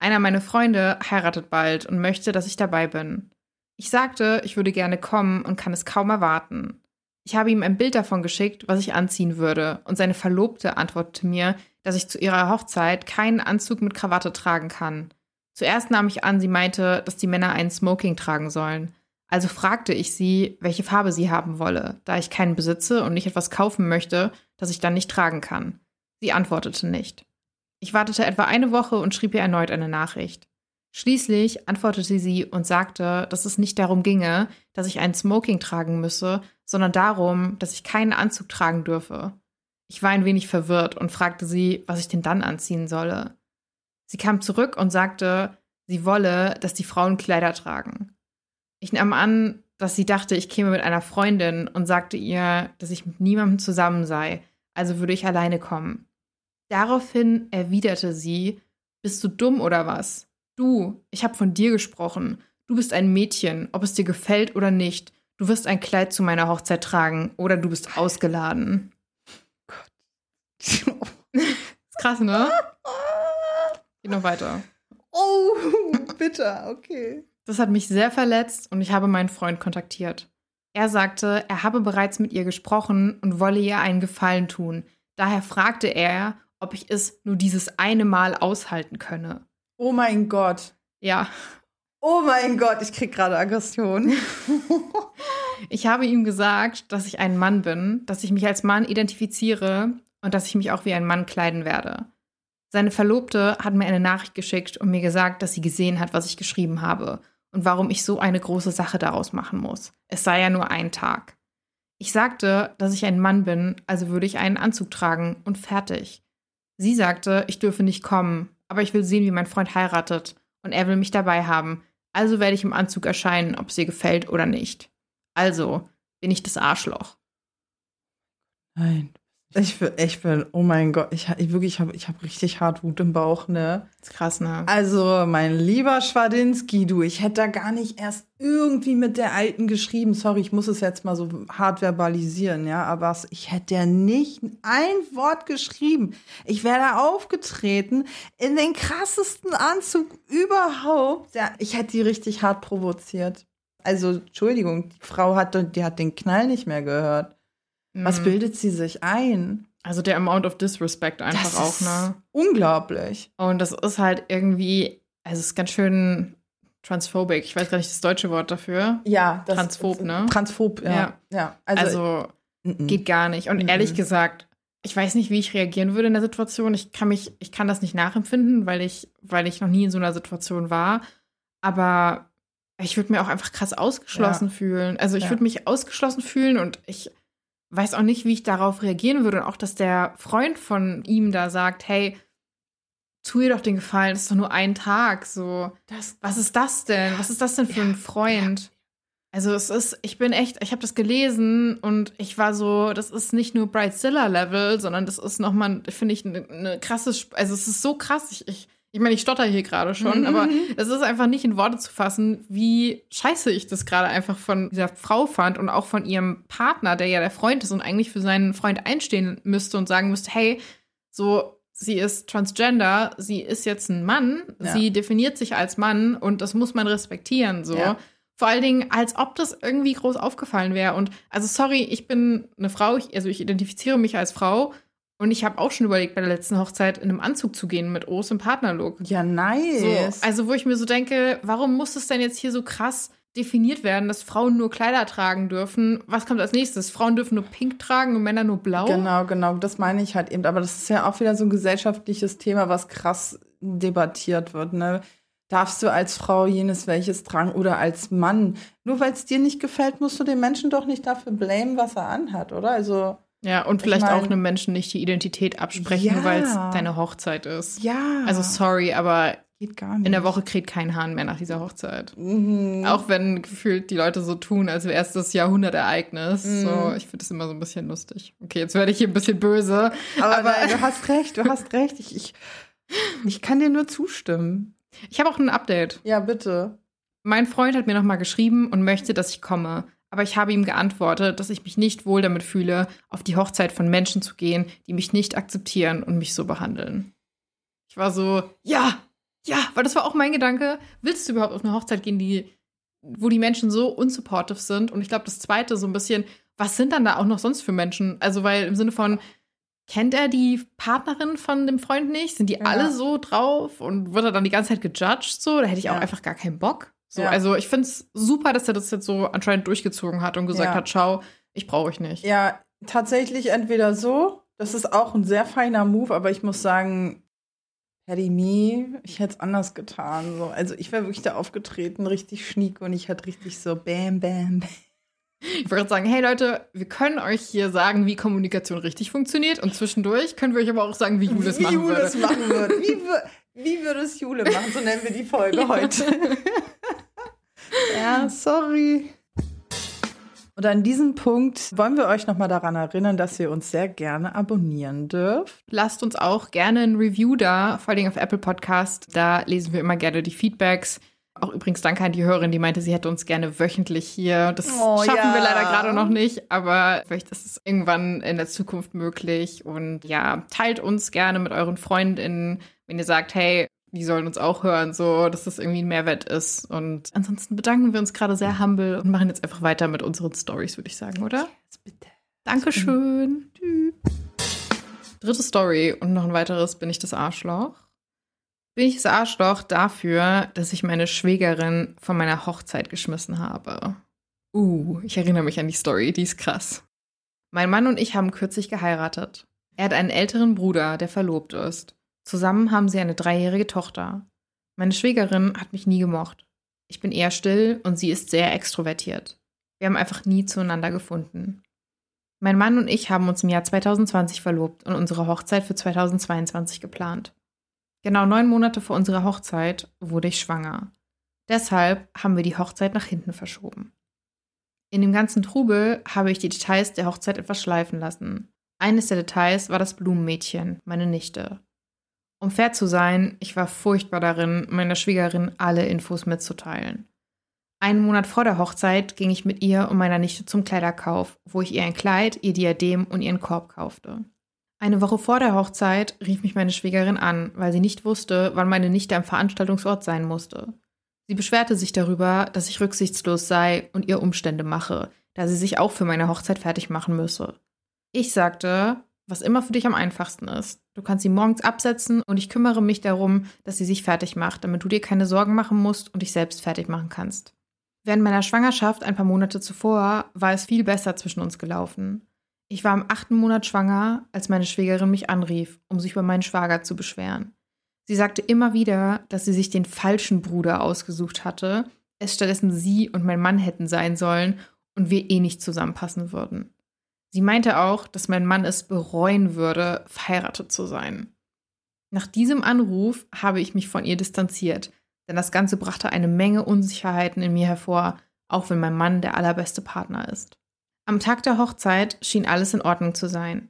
Einer meiner Freunde heiratet bald und möchte, dass ich dabei bin. Ich sagte, ich würde gerne kommen und kann es kaum erwarten. Ich habe ihm ein Bild davon geschickt, was ich anziehen würde, und seine Verlobte antwortete mir, dass ich zu ihrer Hochzeit keinen Anzug mit Krawatte tragen kann. Zuerst nahm ich an, sie meinte, dass die Männer einen Smoking tragen sollen. Also fragte ich sie, welche Farbe sie haben wolle, da ich keinen besitze und nicht etwas kaufen möchte, das ich dann nicht tragen kann. Sie antwortete nicht. Ich wartete etwa eine Woche und schrieb ihr erneut eine Nachricht. Schließlich antwortete sie und sagte, dass es nicht darum ginge, dass ich einen Smoking tragen müsse, sondern darum, dass ich keinen Anzug tragen dürfe. Ich war ein wenig verwirrt und fragte sie, was ich denn dann anziehen solle. Sie kam zurück und sagte, sie wolle, dass die Frauen Kleider tragen. Ich nahm an, dass sie dachte, ich käme mit einer Freundin und sagte ihr, dass ich mit niemandem zusammen sei, also würde ich alleine kommen. Daraufhin erwiderte sie, bist du dumm oder was? Du, ich habe von dir gesprochen. Du bist ein Mädchen, ob es dir gefällt oder nicht. Du wirst ein Kleid zu meiner Hochzeit tragen oder du bist ausgeladen. Ist krass, ne? Geht noch weiter. Oh, bitter, okay. Das hat mich sehr verletzt und ich habe meinen Freund kontaktiert. Er sagte, er habe bereits mit ihr gesprochen und wolle ihr einen Gefallen tun. Daher fragte er, ob ich es nur dieses eine Mal aushalten könne. Oh mein Gott. Ja, Oh mein Gott, ich krieg gerade Aggression. ich habe ihm gesagt, dass ich ein Mann bin, dass ich mich als Mann identifiziere und dass ich mich auch wie ein Mann kleiden werde. Seine Verlobte hat mir eine Nachricht geschickt und mir gesagt, dass sie gesehen hat, was ich geschrieben habe und warum ich so eine große Sache daraus machen muss. Es sei ja nur ein Tag. Ich sagte, dass ich ein Mann bin, also würde ich einen Anzug tragen und fertig. Sie sagte, ich dürfe nicht kommen, aber ich will sehen, wie mein Freund heiratet und er will mich dabei haben, also werde ich im Anzug erscheinen, ob es ihr gefällt oder nicht. Also bin ich das Arschloch. Nein. Ich bin, ich bin, oh mein Gott, ich, ich wirklich, ich habe ich hab richtig hart Wut im Bauch, ne? ist krass, ne? Also, mein lieber Schwadinski, du, ich hätte da gar nicht erst irgendwie mit der Alten geschrieben. Sorry, ich muss es jetzt mal so hart verbalisieren, ja, aber ich hätte ja nicht ein Wort geschrieben. Ich wäre da aufgetreten in den krassesten Anzug überhaupt. Ja, ich hätte die richtig hart provoziert. Also, Entschuldigung, die Frau hat, die hat den Knall nicht mehr gehört. Was Mhm. bildet sie sich ein? Also der Amount of Disrespect einfach Das auch, ist ne? Unglaublich. Und das ist halt irgendwie, also es ist ganz schön transphobic. Ich weiß gar nicht das deutsche Wort dafür. Ja, das Transphob, ne? Transphob, ja. Ja. ja. Also, Also, geht gar nicht. Und ehrlich gesagt, ich weiß nicht, wie ich reagieren würde in der Situation. Ich kann mich, ich kann das nicht nachempfinden, weil ich, weil ich noch nie in so einer Situation war. Aber ich würde mir auch einfach krass ausgeschlossen Ja. fühlen. Also ich Ja. würde mich ausgeschlossen fühlen und ich weiß auch nicht, wie ich darauf reagieren würde. Und auch, dass der Freund von ihm da sagt, hey, tu ihr doch den Gefallen, es ist doch nur ein Tag. So, das, was ist das denn? Was ist das denn für ein Freund? Also es ist, ich bin echt, ich habe das gelesen und ich war so, das ist nicht nur Brightzilla-Level, sondern das ist nochmal, finde ich, eine ne krasse, also es ist so krass, ich, ich, ich meine, ich stotter hier gerade schon, Mhm. aber es ist einfach nicht in Worte zu fassen, wie scheiße ich das gerade einfach von dieser Frau fand und auch von ihrem Partner, der ja der Freund ist und eigentlich für seinen Freund einstehen müsste und sagen müsste, hey, so, sie ist transgender, sie ist jetzt ein Mann, Ja. sie definiert sich als Mann und das muss man respektieren, so. Ja. Vor allen Dingen, als ob das irgendwie groß aufgefallen wäre. Und also sorry, ich bin eine Frau, ich, also ich identifiziere mich als Frau Und ich habe auch schon überlegt, bei der letzten Hochzeit in einem Anzug zu gehen mit Os im Partnerlook. Ja, nice. So, also, wo ich mir so denke, warum muss es denn jetzt hier so krass definiert werden, dass Frauen nur Kleider tragen dürfen? Was kommt als nächstes? Frauen dürfen nur pink tragen und Männer nur blau? Genau, genau, das meine ich halt eben. Aber das ist ja auch wieder so ein gesellschaftliches Thema, was krass debattiert wird. Ne? Darfst du als Frau jenes welches tragen oder als Mann? Nur weil es dir nicht gefällt, musst du den Menschen doch nicht dafür blamen, was er anhat, oder? Also. Ja, und vielleicht Ich mein- auch einem Menschen nicht die Identität absprechen, Ja. weil es deine Hochzeit ist. Ja. Also sorry, aber geht gar nicht. in der Woche kräht kein Hahn mehr nach dieser Hochzeit. Mhm. Auch wenn gefühlt die Leute so tun, als wäre es das Jahrhundertereignis. Mhm. So, ich finde das immer so ein bisschen lustig. Okay, jetzt werde ich hier ein bisschen böse. Aber, aber- nein, du hast recht, du hast recht. Ich, ich, ich kann dir nur zustimmen. Ich habe auch ein Update. Ja, bitte. Mein Freund hat mir nochmal geschrieben und möchte, dass ich komme. Aber ich habe ihm geantwortet, dass ich mich nicht wohl damit fühle, auf die Hochzeit von Menschen zu gehen, die mich nicht akzeptieren und mich so behandeln. Ich war so, ja, ja, weil das war auch mein Gedanke. Willst du überhaupt auf eine Hochzeit gehen, die, wo die Menschen so unsupportive sind? Und ich glaube, das zweite so ein bisschen, was sind dann da auch noch sonst für Menschen? Also, weil im Sinne von, kennt er die Partnerin von dem Freund nicht? Sind die Ja. alle so drauf? Und wird er dann die ganze Zeit gejudged? So, da hätte ich auch Ja. einfach gar keinen Bock. So, Ja. also ich finde es super, dass er das jetzt so anscheinend durchgezogen hat und gesagt Ja. hat, schau, ich brauche euch nicht. Ja, tatsächlich entweder so, das ist auch ein sehr feiner Move, aber ich muss sagen, Paddy Me, ich hätte es anders getan. So. Also ich wäre wirklich da aufgetreten, richtig schniek und ich hätte richtig so bam, bam, bam. Ich würde sagen, hey Leute, wir können euch hier sagen, wie Kommunikation richtig funktioniert und zwischendurch können wir euch aber auch sagen, wie Jule es wie machen würde. es machen würde. Wie, wür- wie würde es Jule machen? So nennen wir die Folge heute. ja, sorry. Und an diesem Punkt wollen wir euch nochmal daran erinnern, dass ihr uns sehr gerne abonnieren dürft. Lasst uns auch gerne ein Review da, vor allem auf Apple Podcast. Da lesen wir immer gerne die Feedbacks. Auch übrigens danke an die Hörerin, die meinte, sie hätte uns gerne wöchentlich hier. Das Oh, schaffen ja. wir leider gerade noch nicht, aber vielleicht ist es irgendwann in der Zukunft möglich. Und ja, teilt uns gerne mit euren Freundinnen, wenn ihr sagt, hey, die sollen uns auch hören, so, dass das irgendwie ein Mehrwert ist. Und ansonsten bedanken wir uns gerade sehr humble und machen jetzt einfach weiter mit unseren Stories, würde ich sagen, oder? Bitte. Dankeschön. Tschüss. Dritte Story und noch ein weiteres bin ich das Arschloch. Bin ich das Arschloch dafür, dass ich meine Schwägerin von meiner Hochzeit geschmissen habe? Uh, ich erinnere mich an die Story, die ist krass. Mein Mann und ich haben kürzlich geheiratet. Er hat einen älteren Bruder, der verlobt ist. Zusammen haben sie eine dreijährige Tochter. Meine Schwägerin hat mich nie gemocht. Ich bin eher still und sie ist sehr extrovertiert. Wir haben einfach nie zueinander gefunden. Mein Mann und ich haben uns im Jahr 2020 verlobt und unsere Hochzeit für 2022 geplant. Genau neun Monate vor unserer Hochzeit wurde ich schwanger. Deshalb haben wir die Hochzeit nach hinten verschoben. In dem ganzen Trubel habe ich die Details der Hochzeit etwas schleifen lassen. Eines der Details war das Blumenmädchen, meine Nichte. Um fair zu sein, ich war furchtbar darin, meiner Schwiegerin alle Infos mitzuteilen. Einen Monat vor der Hochzeit ging ich mit ihr und meiner Nichte zum Kleiderkauf, wo ich ihr ein Kleid, ihr Diadem und ihren Korb kaufte. Eine Woche vor der Hochzeit rief mich meine Schwägerin an, weil sie nicht wusste, wann meine Nichte am Veranstaltungsort sein musste. Sie beschwerte sich darüber, dass ich rücksichtslos sei und ihr Umstände mache, da sie sich auch für meine Hochzeit fertig machen müsse. Ich sagte, was immer für dich am einfachsten ist. Du kannst sie morgens absetzen und ich kümmere mich darum, dass sie sich fertig macht, damit du dir keine Sorgen machen musst und dich selbst fertig machen kannst. Während meiner Schwangerschaft ein paar Monate zuvor war es viel besser zwischen uns gelaufen. Ich war im achten Monat schwanger, als meine Schwägerin mich anrief, um sich über meinen Schwager zu beschweren. Sie sagte immer wieder, dass sie sich den falschen Bruder ausgesucht hatte, es stattdessen sie und mein Mann hätten sein sollen und wir eh nicht zusammenpassen würden. Sie meinte auch, dass mein Mann es bereuen würde, verheiratet zu sein. Nach diesem Anruf habe ich mich von ihr distanziert, denn das Ganze brachte eine Menge Unsicherheiten in mir hervor, auch wenn mein Mann der allerbeste Partner ist. Am Tag der Hochzeit schien alles in Ordnung zu sein.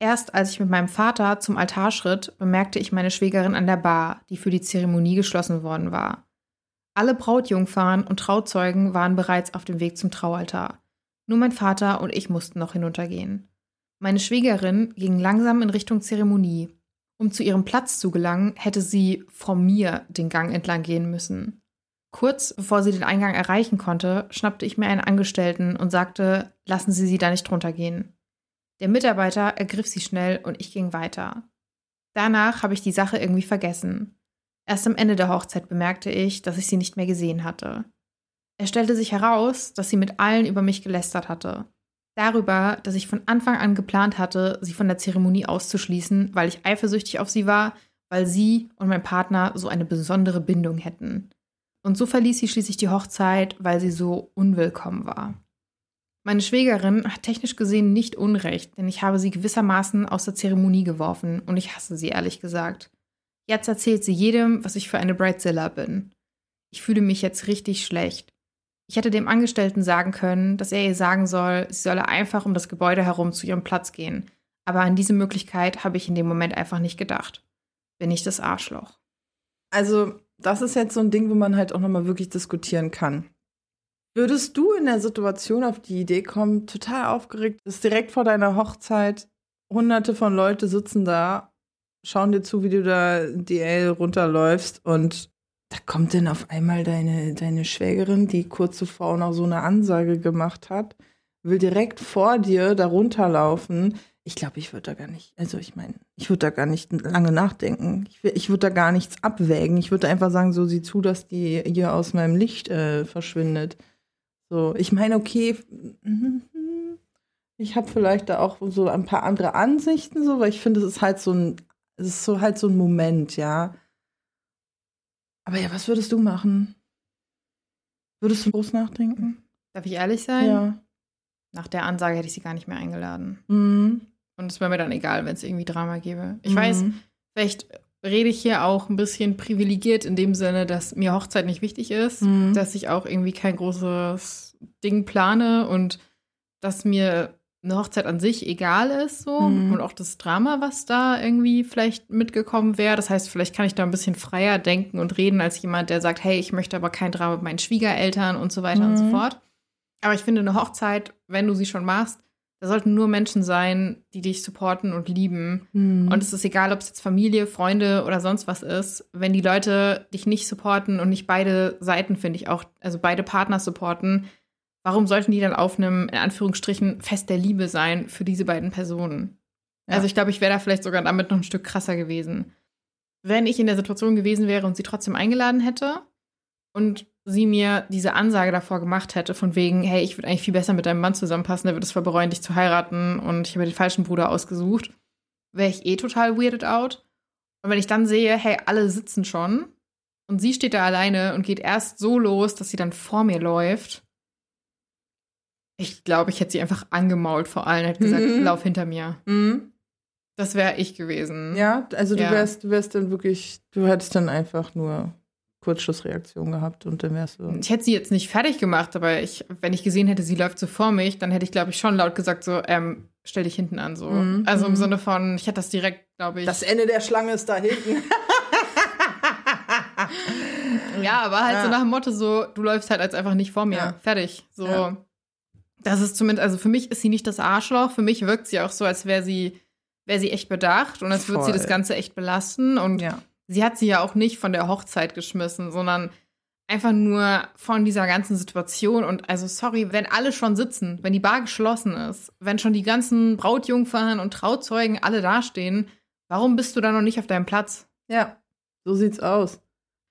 Erst als ich mit meinem Vater zum Altar schritt, bemerkte ich meine Schwägerin an der Bar, die für die Zeremonie geschlossen worden war. Alle Brautjungfern und Trauzeugen waren bereits auf dem Weg zum Traualtar. Nur mein Vater und ich mussten noch hinuntergehen. Meine Schwägerin ging langsam in Richtung Zeremonie. Um zu ihrem Platz zu gelangen, hätte sie vor mir den Gang entlang gehen müssen. Kurz bevor sie den Eingang erreichen konnte, schnappte ich mir einen Angestellten und sagte, lassen Sie sie da nicht runtergehen. Der Mitarbeiter ergriff sie schnell und ich ging weiter. Danach habe ich die Sache irgendwie vergessen. Erst am Ende der Hochzeit bemerkte ich, dass ich sie nicht mehr gesehen hatte. Es stellte sich heraus, dass sie mit allen über mich gelästert hatte. Darüber, dass ich von Anfang an geplant hatte, sie von der Zeremonie auszuschließen, weil ich eifersüchtig auf sie war, weil sie und mein Partner so eine besondere Bindung hätten. Und so verließ sie schließlich die Hochzeit, weil sie so unwillkommen war. Meine Schwägerin hat technisch gesehen nicht Unrecht, denn ich habe sie gewissermaßen aus der Zeremonie geworfen und ich hasse sie ehrlich gesagt. Jetzt erzählt sie jedem, was ich für eine Bridezilla bin. Ich fühle mich jetzt richtig schlecht. Ich hätte dem Angestellten sagen können, dass er ihr sagen soll, sie solle einfach um das Gebäude herum zu ihrem Platz gehen. Aber an diese Möglichkeit habe ich in dem Moment einfach nicht gedacht. Bin ich das Arschloch? Also, das ist jetzt so ein Ding, wo man halt auch nochmal wirklich diskutieren kann. Würdest du in der Situation auf die Idee kommen, total aufgeregt, ist direkt vor deiner Hochzeit, hunderte von Leute sitzen da, schauen dir zu, wie du da DL runterläufst und da kommt dann auf einmal deine, deine Schwägerin, die kurz zuvor noch so eine Ansage gemacht hat, will direkt vor dir da runterlaufen. Ich glaube, ich würde da gar nicht, also ich meine, ich würde da gar nicht lange nachdenken. Ich, ich würde da gar nichts abwägen. Ich würde einfach sagen, so sieh zu, dass die hier aus meinem Licht äh, verschwindet. So, ich meine, okay, ich habe vielleicht da auch so ein paar andere Ansichten, so, weil ich finde, es ist halt so ein, es ist so halt so ein Moment, ja. Aber ja, was würdest du machen? Würdest du groß nachdenken? Darf ich ehrlich sein? Ja. Nach der Ansage hätte ich sie gar nicht mehr eingeladen. Mhm. Und es wäre mir dann egal, wenn es irgendwie Drama gäbe. Ich Mhm. weiß, vielleicht rede ich hier auch ein bisschen privilegiert in dem Sinne, dass mir Hochzeit nicht wichtig ist, Mhm. dass ich auch irgendwie kein großes Ding plane und dass mir eine Hochzeit an sich egal ist so Mhm. und auch das Drama, was da irgendwie vielleicht mitgekommen wäre. Das heißt, vielleicht kann ich da ein bisschen freier denken und reden als jemand, der sagt, hey, ich möchte aber kein Drama mit meinen Schwiegereltern und so weiter und so Mhm. fort. Aber ich finde, eine Hochzeit, wenn du sie schon machst, da sollten nur Menschen sein, die dich supporten und lieben. Mhm. Und es ist egal, ob es jetzt Familie, Freunde oder sonst was ist. Wenn die Leute dich nicht supporten und nicht beide Seiten, finde ich auch, also beide Partner supporten, warum sollten die dann auf einem, in Anführungsstrichen, Fest der Liebe sein für diese beiden Personen? Ja. Also ich glaube, ich wäre da vielleicht sogar damit noch ein Stück krasser gewesen. Wenn ich in der Situation gewesen wäre und sie trotzdem eingeladen hätte und sie mir diese Ansage davor gemacht hätte, von wegen, hey, ich würde eigentlich viel besser mit deinem Mann zusammenpassen, der wird es voll bereuen, dich zu heiraten und ich habe den falschen Bruder ausgesucht, wäre ich eh total weirded out. Und wenn ich dann sehe, hey, alle sitzen schon und sie steht da alleine und geht erst so los, dass sie dann vor mir läuft, ich glaube, ich hätte sie einfach angemault vor allen, hätte gesagt, Mhm. lauf hinter mir. Mhm. Das wäre ich gewesen. Ja, also du Ja. wärst, du wärst dann wirklich, du hättest dann einfach nur Kurzschlussreaktion gehabt und dann wärst du. Ich hätte sie jetzt nicht fertig gemacht, aber ich, wenn ich gesehen hätte, sie läuft so vor mich, dann hätte ich, glaube ich, schon laut gesagt, so, ähm, stell dich hinten an, so. Mhm, Also im mhm. Sinne von, ich hätte das direkt, glaube ich. Das Ende der Schlange ist da hinten. ja, aber halt so Ja. nach dem Motto, so, du läufst halt als einfach nicht vor mir. Ja. Fertig. So. Das ist zumindest, also für mich ist sie nicht das Arschloch. Für mich wirkt sie auch so, als wäre sie, wäre sie echt bedacht und als würde sie das Ganze echt belasten. Und ja. sie hat sie ja auch nicht von der Hochzeit geschmissen, sondern einfach nur von dieser ganzen Situation. Und also, sorry, wenn alle schon sitzen, wenn die Bar geschlossen ist, wenn schon die ganzen Brautjungfern und Trauzeugen alle dastehen, warum bist du da noch nicht auf deinem Platz? Ja, so sieht's aus.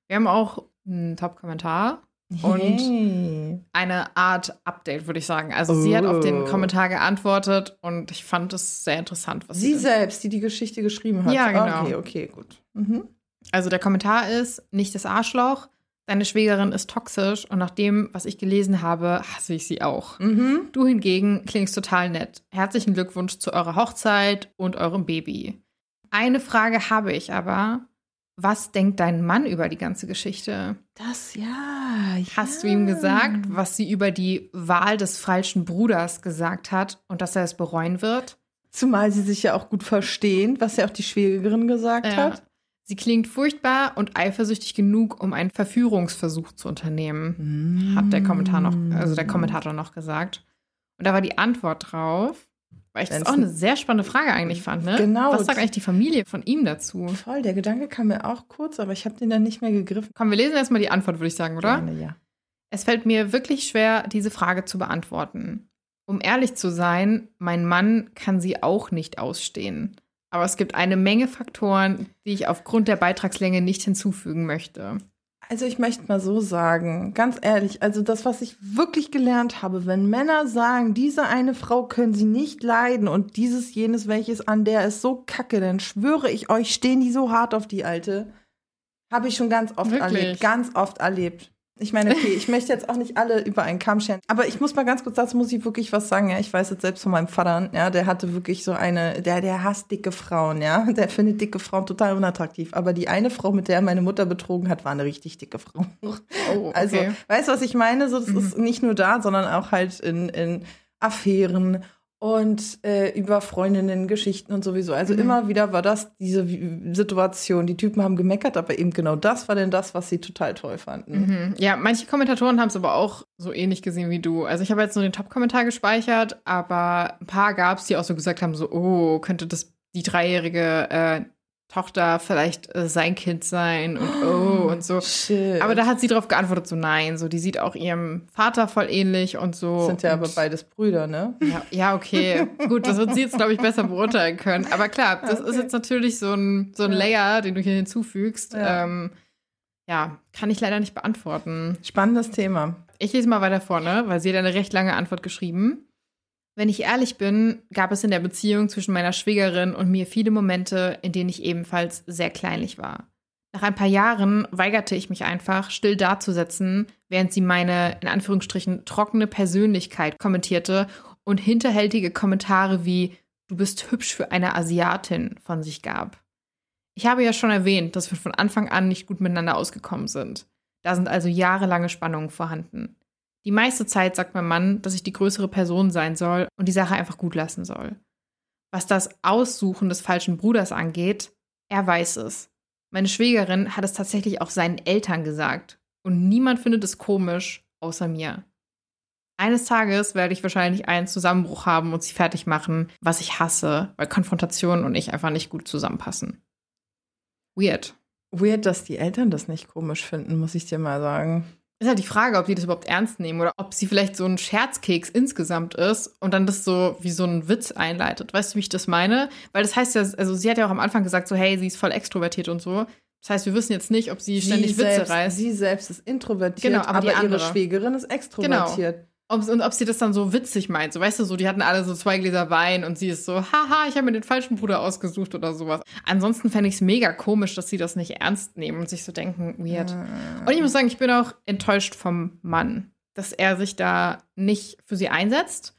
Wir haben auch einen Top-Kommentar Und- Hey. eine Art Update, würde ich sagen. Also sie hat auf den Oh. Kommentar geantwortet und ich fand es sehr interessant, was Sie sie. selbst, die die Geschichte geschrieben hat. Ja, genau. Okay, okay, gut. Mhm. Also der Kommentar ist nicht das Arschloch. Deine Schwägerin ist toxisch und nach dem, was ich gelesen habe, hasse ich sie auch. Mhm. Du hingegen klingst total nett. Herzlichen Glückwunsch zu eurer Hochzeit und eurem Baby. Eine Frage habe ich aber. Was denkt dein Mann über die ganze Geschichte? Das ja. Hast du ihm gesagt, was sie über die Wahl des falschen Bruders gesagt hat und dass er es bereuen wird? Zumal sie sich ja auch gut verstehen, was ja auch die Schwägerin gesagt Ja. hat. Sie klingt furchtbar und eifersüchtig genug, um einen Verführungsversuch zu unternehmen, hat der Kommentar noch, also der Kommentator noch gesagt. Und da war die Antwort drauf, weil ich das auch eine ein- sehr spannende Frage eigentlich fand, ne? Genau. Was sagt eigentlich die Familie von ihm dazu? Voll, der Gedanke kam mir auch kurz, aber ich habe den dann nicht mehr gegriffen. Komm, wir lesen erstmal die Antwort, würde ich sagen, oder? Gerne, ja. Es fällt mir wirklich schwer, diese Frage zu beantworten. Um ehrlich zu sein, mein Mann kann sie auch nicht ausstehen. Aber es gibt eine Menge Faktoren, die ich aufgrund der Beitragslänge nicht hinzufügen möchte. Also ich möchte mal so sagen, ganz ehrlich, also das, was ich wirklich gelernt habe, wenn Männer sagen, diese eine Frau können sie nicht leiden und dieses, jenes, welches an der ist so kacke, dann schwöre ich euch, stehen die so hart auf die Alte. Habe ich schon ganz oft Wirklich? erlebt, ganz oft erlebt. Ich meine, okay, ich möchte jetzt auch nicht alle über einen Kamm scheren, aber ich muss mal ganz kurz, dazu muss ich wirklich was sagen, ja, ich weiß jetzt selbst von meinem Vater, ja, der hatte wirklich so eine, der, der hasst dicke Frauen, ja, der findet dicke Frauen total unattraktiv, aber die eine Frau, mit der er meine Mutter betrogen hat, war eine richtig dicke Frau. Oh, Also, okay. weißt du, was ich meine? So, das Mhm. ist nicht nur da, sondern auch halt in, in Affären und äh, über Freundinnen, Geschichten und sowieso. Also Mhm. immer wieder war das diese Situation. Die Typen haben gemeckert, aber eben genau das war denn das, was sie total toll fanden. Mhm. Ja, manche Kommentatoren haben es aber auch so ähnlich gesehen wie du. Also ich habe jetzt nur den Top-Kommentar gespeichert, aber ein paar gab es, die auch so gesagt haben, so, oh, könnte das die dreijährige äh, Tochter vielleicht äh, sein Kind sein und oh und so. Shit. Aber da hat sie darauf geantwortet, so nein, so die sieht auch ihrem Vater voll ähnlich und so. Das sind ja aber beides Brüder, ne? Ja, ja, okay. Gut, das wird sie jetzt, glaube ich, besser beurteilen können. Aber klar, das ist Okay. jetzt natürlich so ein, so ein. Layer, den du hier hinzufügst. Ja. Ähm, ja, kann ich leider nicht beantworten. Spannendes Thema. Ich lese mal weiter vorne, weil sie hat eine recht lange Antwort geschrieben. Wenn ich ehrlich bin, gab es in der Beziehung zwischen meiner Schwägerin und mir viele Momente, in denen ich ebenfalls sehr kleinlich war. Nach ein paar Jahren weigerte ich mich einfach, still dazusetzen, während sie meine, in Anführungsstrichen, trockene Persönlichkeit kommentierte und hinterhältige Kommentare wie Du bist hübsch für eine Asiatin von sich gab. Ich habe ja schon erwähnt, dass wir von Anfang an nicht gut miteinander ausgekommen sind. Da sind also jahrelange Spannungen vorhanden. Die meiste Zeit sagt mein Mann, dass ich die größere Person sein soll und die Sache einfach gut lassen soll. Was das Aussuchen des falschen Bruders angeht, er weiß es. Meine Schwägerin hat es tatsächlich auch seinen Eltern gesagt. Und niemand findet es komisch, außer mir. Eines Tages werde ich wahrscheinlich einen Zusammenbruch haben und sie fertig machen, was ich hasse, weil Konfrontation und ich einfach nicht gut zusammenpassen. Weird. Weird, dass die Eltern das nicht komisch finden, muss ich dir mal sagen. Ist halt die Frage, ob die das überhaupt ernst nehmen oder ob sie vielleicht so ein Scherzkeks insgesamt ist und dann das so wie so ein Witz einleitet. Weißt du, wie ich das meine? Weil das heißt ja, also sie hat ja auch am Anfang gesagt, so, hey, sie ist voll extrovertiert und so. Das heißt, wir wissen jetzt nicht, ob sie ständig Witze selbst, reißt. Sie selbst ist introvertiert, Genau, aber die ihre andere. Schwägerin ist extrovertiert. Ob, und ob sie das dann so witzig meint. So, weißt du, so, die hatten alle so zwei Gläser Wein und sie ist so, haha, ich habe mir den falschen Bruder ausgesucht oder sowas. Ansonsten fände ich es mega komisch, dass sie das nicht ernst nehmen und sich so denken, weird. Und ich muss sagen, ich bin auch enttäuscht vom Mann, dass er sich da nicht für sie einsetzt.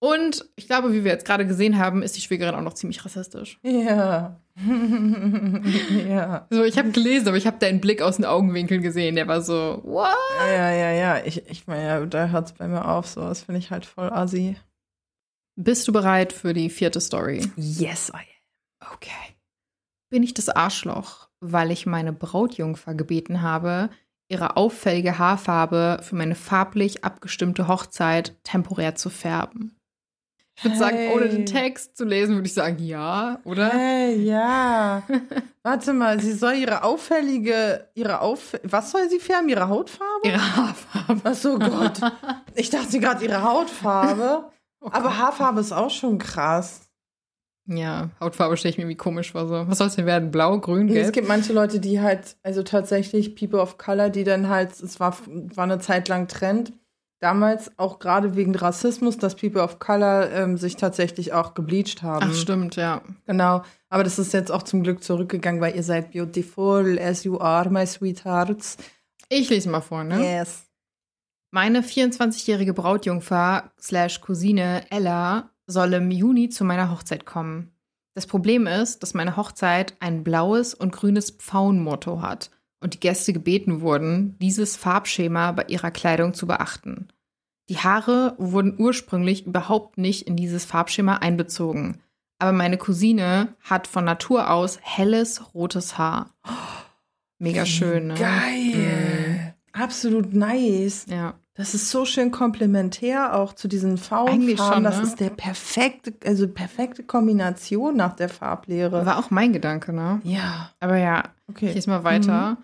Und ich glaube, wie wir jetzt gerade gesehen haben, ist die Schwägerin auch noch ziemlich rassistisch. Ja. ja. So, ich habe gelesen, aber ich habe deinen Blick aus den Augenwinkeln gesehen. Der war so, what? Ja, ja, ja. Ich, ich meine, ja, da hört es bei mir auf. So, das finde ich halt voll assi. Bist du bereit für die vierte Story? Yes, I Okay. Bin ich das Arschloch, weil ich meine Brautjungfer gebeten habe, ihre auffällige Haarfarbe für meine farblich abgestimmte Hochzeit temporär zu färben? Ich würde sagen, Hey. ohne den Text zu lesen, würde ich sagen, ja, oder? Hey, ja. Warte mal, sie soll ihre auffällige, ihre Auff was soll sie färben? Ihre Hautfarbe? Ihre Haarfarbe. Ach so Gott. Ich dachte gerade ihre Hautfarbe. Oh Aber. Haarfarbe ist auch schon krass. Ja, Hautfarbe stelle ich mir irgendwie komisch vor. So. Was soll es denn werden? Blau, grün, Nee, Es gelb? gibt manche Leute, die halt, also tatsächlich People of Color, die dann halt, es war, war eine Zeit lang Trend. Damals auch gerade wegen Rassismus, dass People of Color ähm, sich tatsächlich auch gebleached haben. Ach, stimmt, ja. Genau. Aber das ist jetzt auch zum Glück zurückgegangen, weil ihr seid beautiful as you are, my sweethearts. Ich lese mal vor, ne? Yes. Meine 24-jährige Brautjungfer slash Cousine Ella soll im Juni zu meiner Hochzeit kommen. Das Problem ist, dass meine Hochzeit ein blaues und grünes Pfauenmotto hat und die Gäste gebeten wurden, dieses Farbschema bei ihrer Kleidung zu beachten. Die Haare wurden ursprünglich überhaupt nicht in dieses Farbschema einbezogen, aber meine Cousine hat von Natur aus helles rotes Haar. Mega schön, ne? Geil. Absolut nice. Ja. Das ist so schön komplementär auch zu diesen Faunfarben. schon, Das ne? ist der perfekte, also perfekte Kombination nach der Farblehre. War auch mein Gedanke, ne? Ja, Aber ja, okay. Ich lese mal weiter.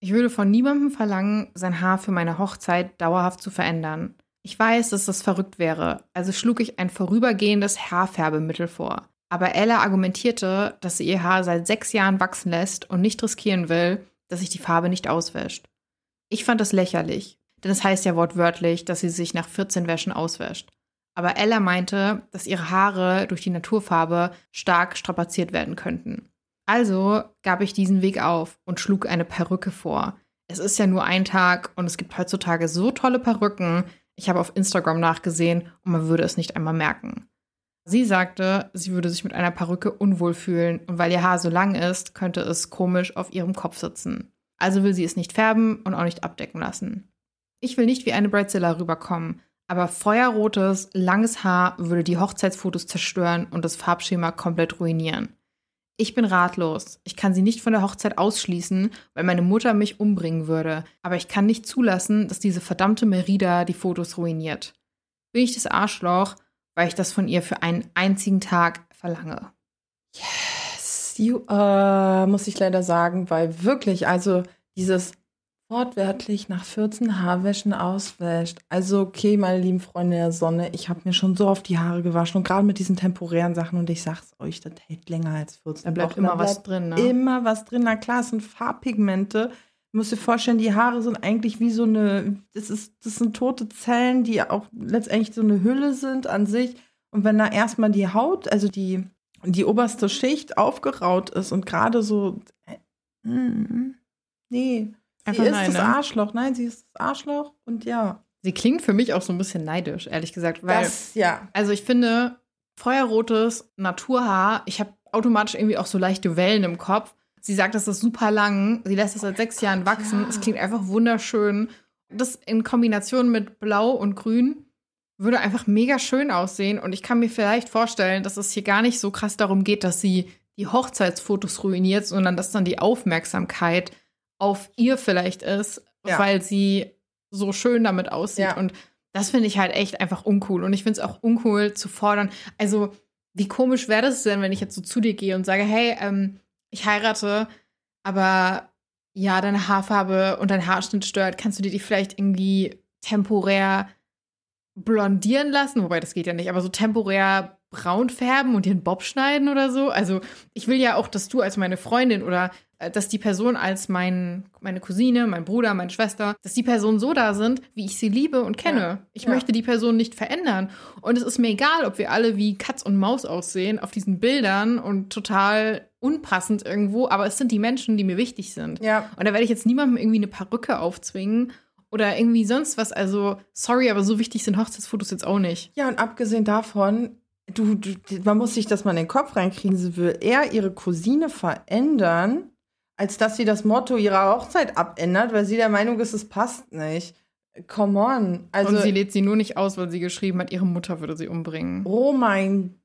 Ich würde von niemandem verlangen, sein Haar für meine Hochzeit dauerhaft zu verändern. Ich weiß, dass das verrückt wäre, also schlug ich ein vorübergehendes Haarfärbemittel vor. Aber Ella argumentierte, dass sie ihr Haar seit sechs Jahren wachsen lässt und nicht riskieren will, dass sich die Farbe nicht auswäscht. Ich fand das lächerlich, denn es heißt ja wortwörtlich, dass sie sich nach 14 Wäschen auswäscht. Aber Ella meinte, dass ihre Haare durch die Naturfarbe stark strapaziert werden könnten. Also gab ich diesen Weg auf und schlug eine Perücke vor. Es ist ja nur ein Tag und es gibt heutzutage so tolle Perücken, ich habe auf Instagram nachgesehen und man würde es nicht einmal merken. Sie sagte, sie würde sich mit einer Perücke unwohl fühlen und weil ihr Haar so lang ist, könnte es komisch auf ihrem Kopf sitzen. Also will sie es nicht färben und auch nicht abdecken lassen. Ich will nicht wie eine Bridezilla rüberkommen, aber feuerrotes, langes Haar würde die Hochzeitsfotos zerstören und das Farbschema komplett ruinieren. Ich bin ratlos. Ich kann sie nicht von der Hochzeit ausschließen, weil meine Mutter mich umbringen würde. Aber ich kann nicht zulassen, dass diese verdammte Merida die Fotos ruiniert. Bin ich das Arschloch, weil ich das von ihr für einen einzigen Tag verlange. Yes, you, uh, muss ich leider sagen, weil wirklich, also dieses wortwörtlich nach 14 Haarwäschen auswäscht. Also okay, meine lieben Freunde der Sonne, ich habe mir schon so oft die Haare gewaschen und gerade mit diesen temporären Sachen und ich sag's euch, das hält länger als 14 Da bleibt Wochen. immer da was drin, ne? Immer was drin. Na klar, es sind Farbpigmente. Du musst dir vorstellen, die Haare sind eigentlich wie so eine, das ist, das sind tote Zellen, die auch letztendlich so eine Hülle sind an sich. Und wenn da erstmal die Haut, also die, die oberste Schicht aufgeraut ist und gerade so, äh, mm, nee, Einfach sie ist nein, das ne? Arschloch. Nein, sie ist das Arschloch und ja. Sie klingt für mich auch so ein bisschen neidisch, ehrlich gesagt. Weil, das, ja. Also ich finde, feuerrotes Naturhaar, ich habe automatisch irgendwie auch so leichte Wellen im Kopf. Sie sagt, das ist super lang. Sie lässt es seit sechs Jahren wachsen. Ja. Es klingt einfach wunderschön. Das in Kombination mit Blau und Grün würde einfach mega schön aussehen. Und ich kann mir vielleicht vorstellen, dass es hier gar nicht so krass darum geht, dass sie die Hochzeitsfotos ruiniert, sondern dass dann die Aufmerksamkeit auf ihr vielleicht ist, ja. weil sie so schön damit aussieht. Ja. Und das finde ich halt echt einfach uncool. Und ich finde es auch uncool zu fordern. Also, wie komisch wäre das denn, wenn ich jetzt so zu dir gehe und sage, hey, ähm, ich heirate, aber ja, deine Haarfarbe und dein Haarschnitt stört, kannst du dir die vielleicht irgendwie temporär blondieren lassen? Wobei, das geht ja nicht, aber so temporär braun färben und einen Bob schneiden oder so. Also, ich will ja auch, dass du als meine Freundin oder äh, dass die Person als mein, meine Cousine, mein Bruder, meine Schwester, dass die Personen so da sind, wie ich sie liebe und kenne. Ja. Ich ja. möchte die Person nicht verändern. Und es ist mir egal, ob wir alle wie Katz und Maus aussehen auf diesen Bildern und total unpassend irgendwo, aber es sind die Menschen, die mir wichtig sind. Ja. Und da werde ich jetzt niemandem irgendwie eine Perücke aufzwingen oder irgendwie sonst was. Also, sorry, aber so wichtig sind Hochzeitsfotos jetzt auch nicht. Ja, und abgesehen davon, du, du man muss sich das mal in den Kopf reinkriegen, sie will eher ihre Cousine verändern, als dass sie das Motto ihrer Hochzeit abändert, weil sie der Meinung ist, es passt nicht. Come on. Also, Und sie lädt sie nur nicht aus, weil sie geschrieben hat, ihre Mutter würde sie umbringen. Oh mein.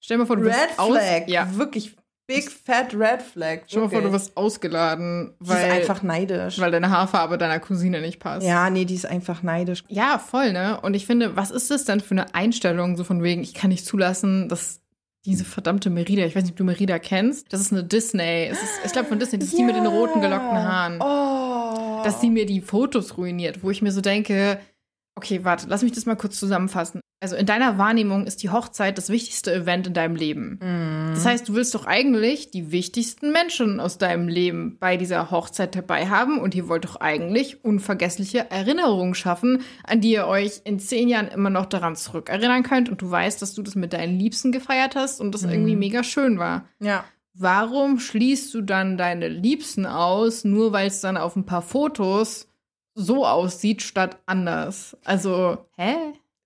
Stell dir mal vor, du Red Flag. Aus, ja. Wirklich big fat Red Flag. Dir mal vor, du wirst ausgeladen, weil. Die ist einfach neidisch. Weil deine Haarfarbe deiner Cousine nicht passt. Ja, nee, die ist einfach neidisch. Ja, voll, ne? Und ich finde, was ist das denn für eine Einstellung, so von wegen, ich kann nicht zulassen, dass diese verdammte Merida, ich weiß nicht, ob du Merida kennst. Das ist eine Disney. Ist, ich glaube von Disney, das ist ja. die mit den roten gelockten Haaren. Oh. Dass sie mir die Fotos ruiniert, wo ich mir so denke, okay, warte, lass mich das mal kurz zusammenfassen. Also in deiner Wahrnehmung ist die Hochzeit das wichtigste Event in deinem Leben. Mhm. Das heißt, du willst doch eigentlich die wichtigsten Menschen aus deinem Leben bei dieser Hochzeit dabei haben und ihr wollt doch eigentlich unvergessliche Erinnerungen schaffen, an die ihr euch in zehn Jahren immer noch daran zurückerinnern könnt und du weißt, dass du das mit deinen Liebsten gefeiert hast und das mhm. irgendwie mega schön war. Ja. Warum schließt du dann deine Liebsten aus, nur weil es dann auf ein paar Fotos so aussieht statt anders? Also, hä?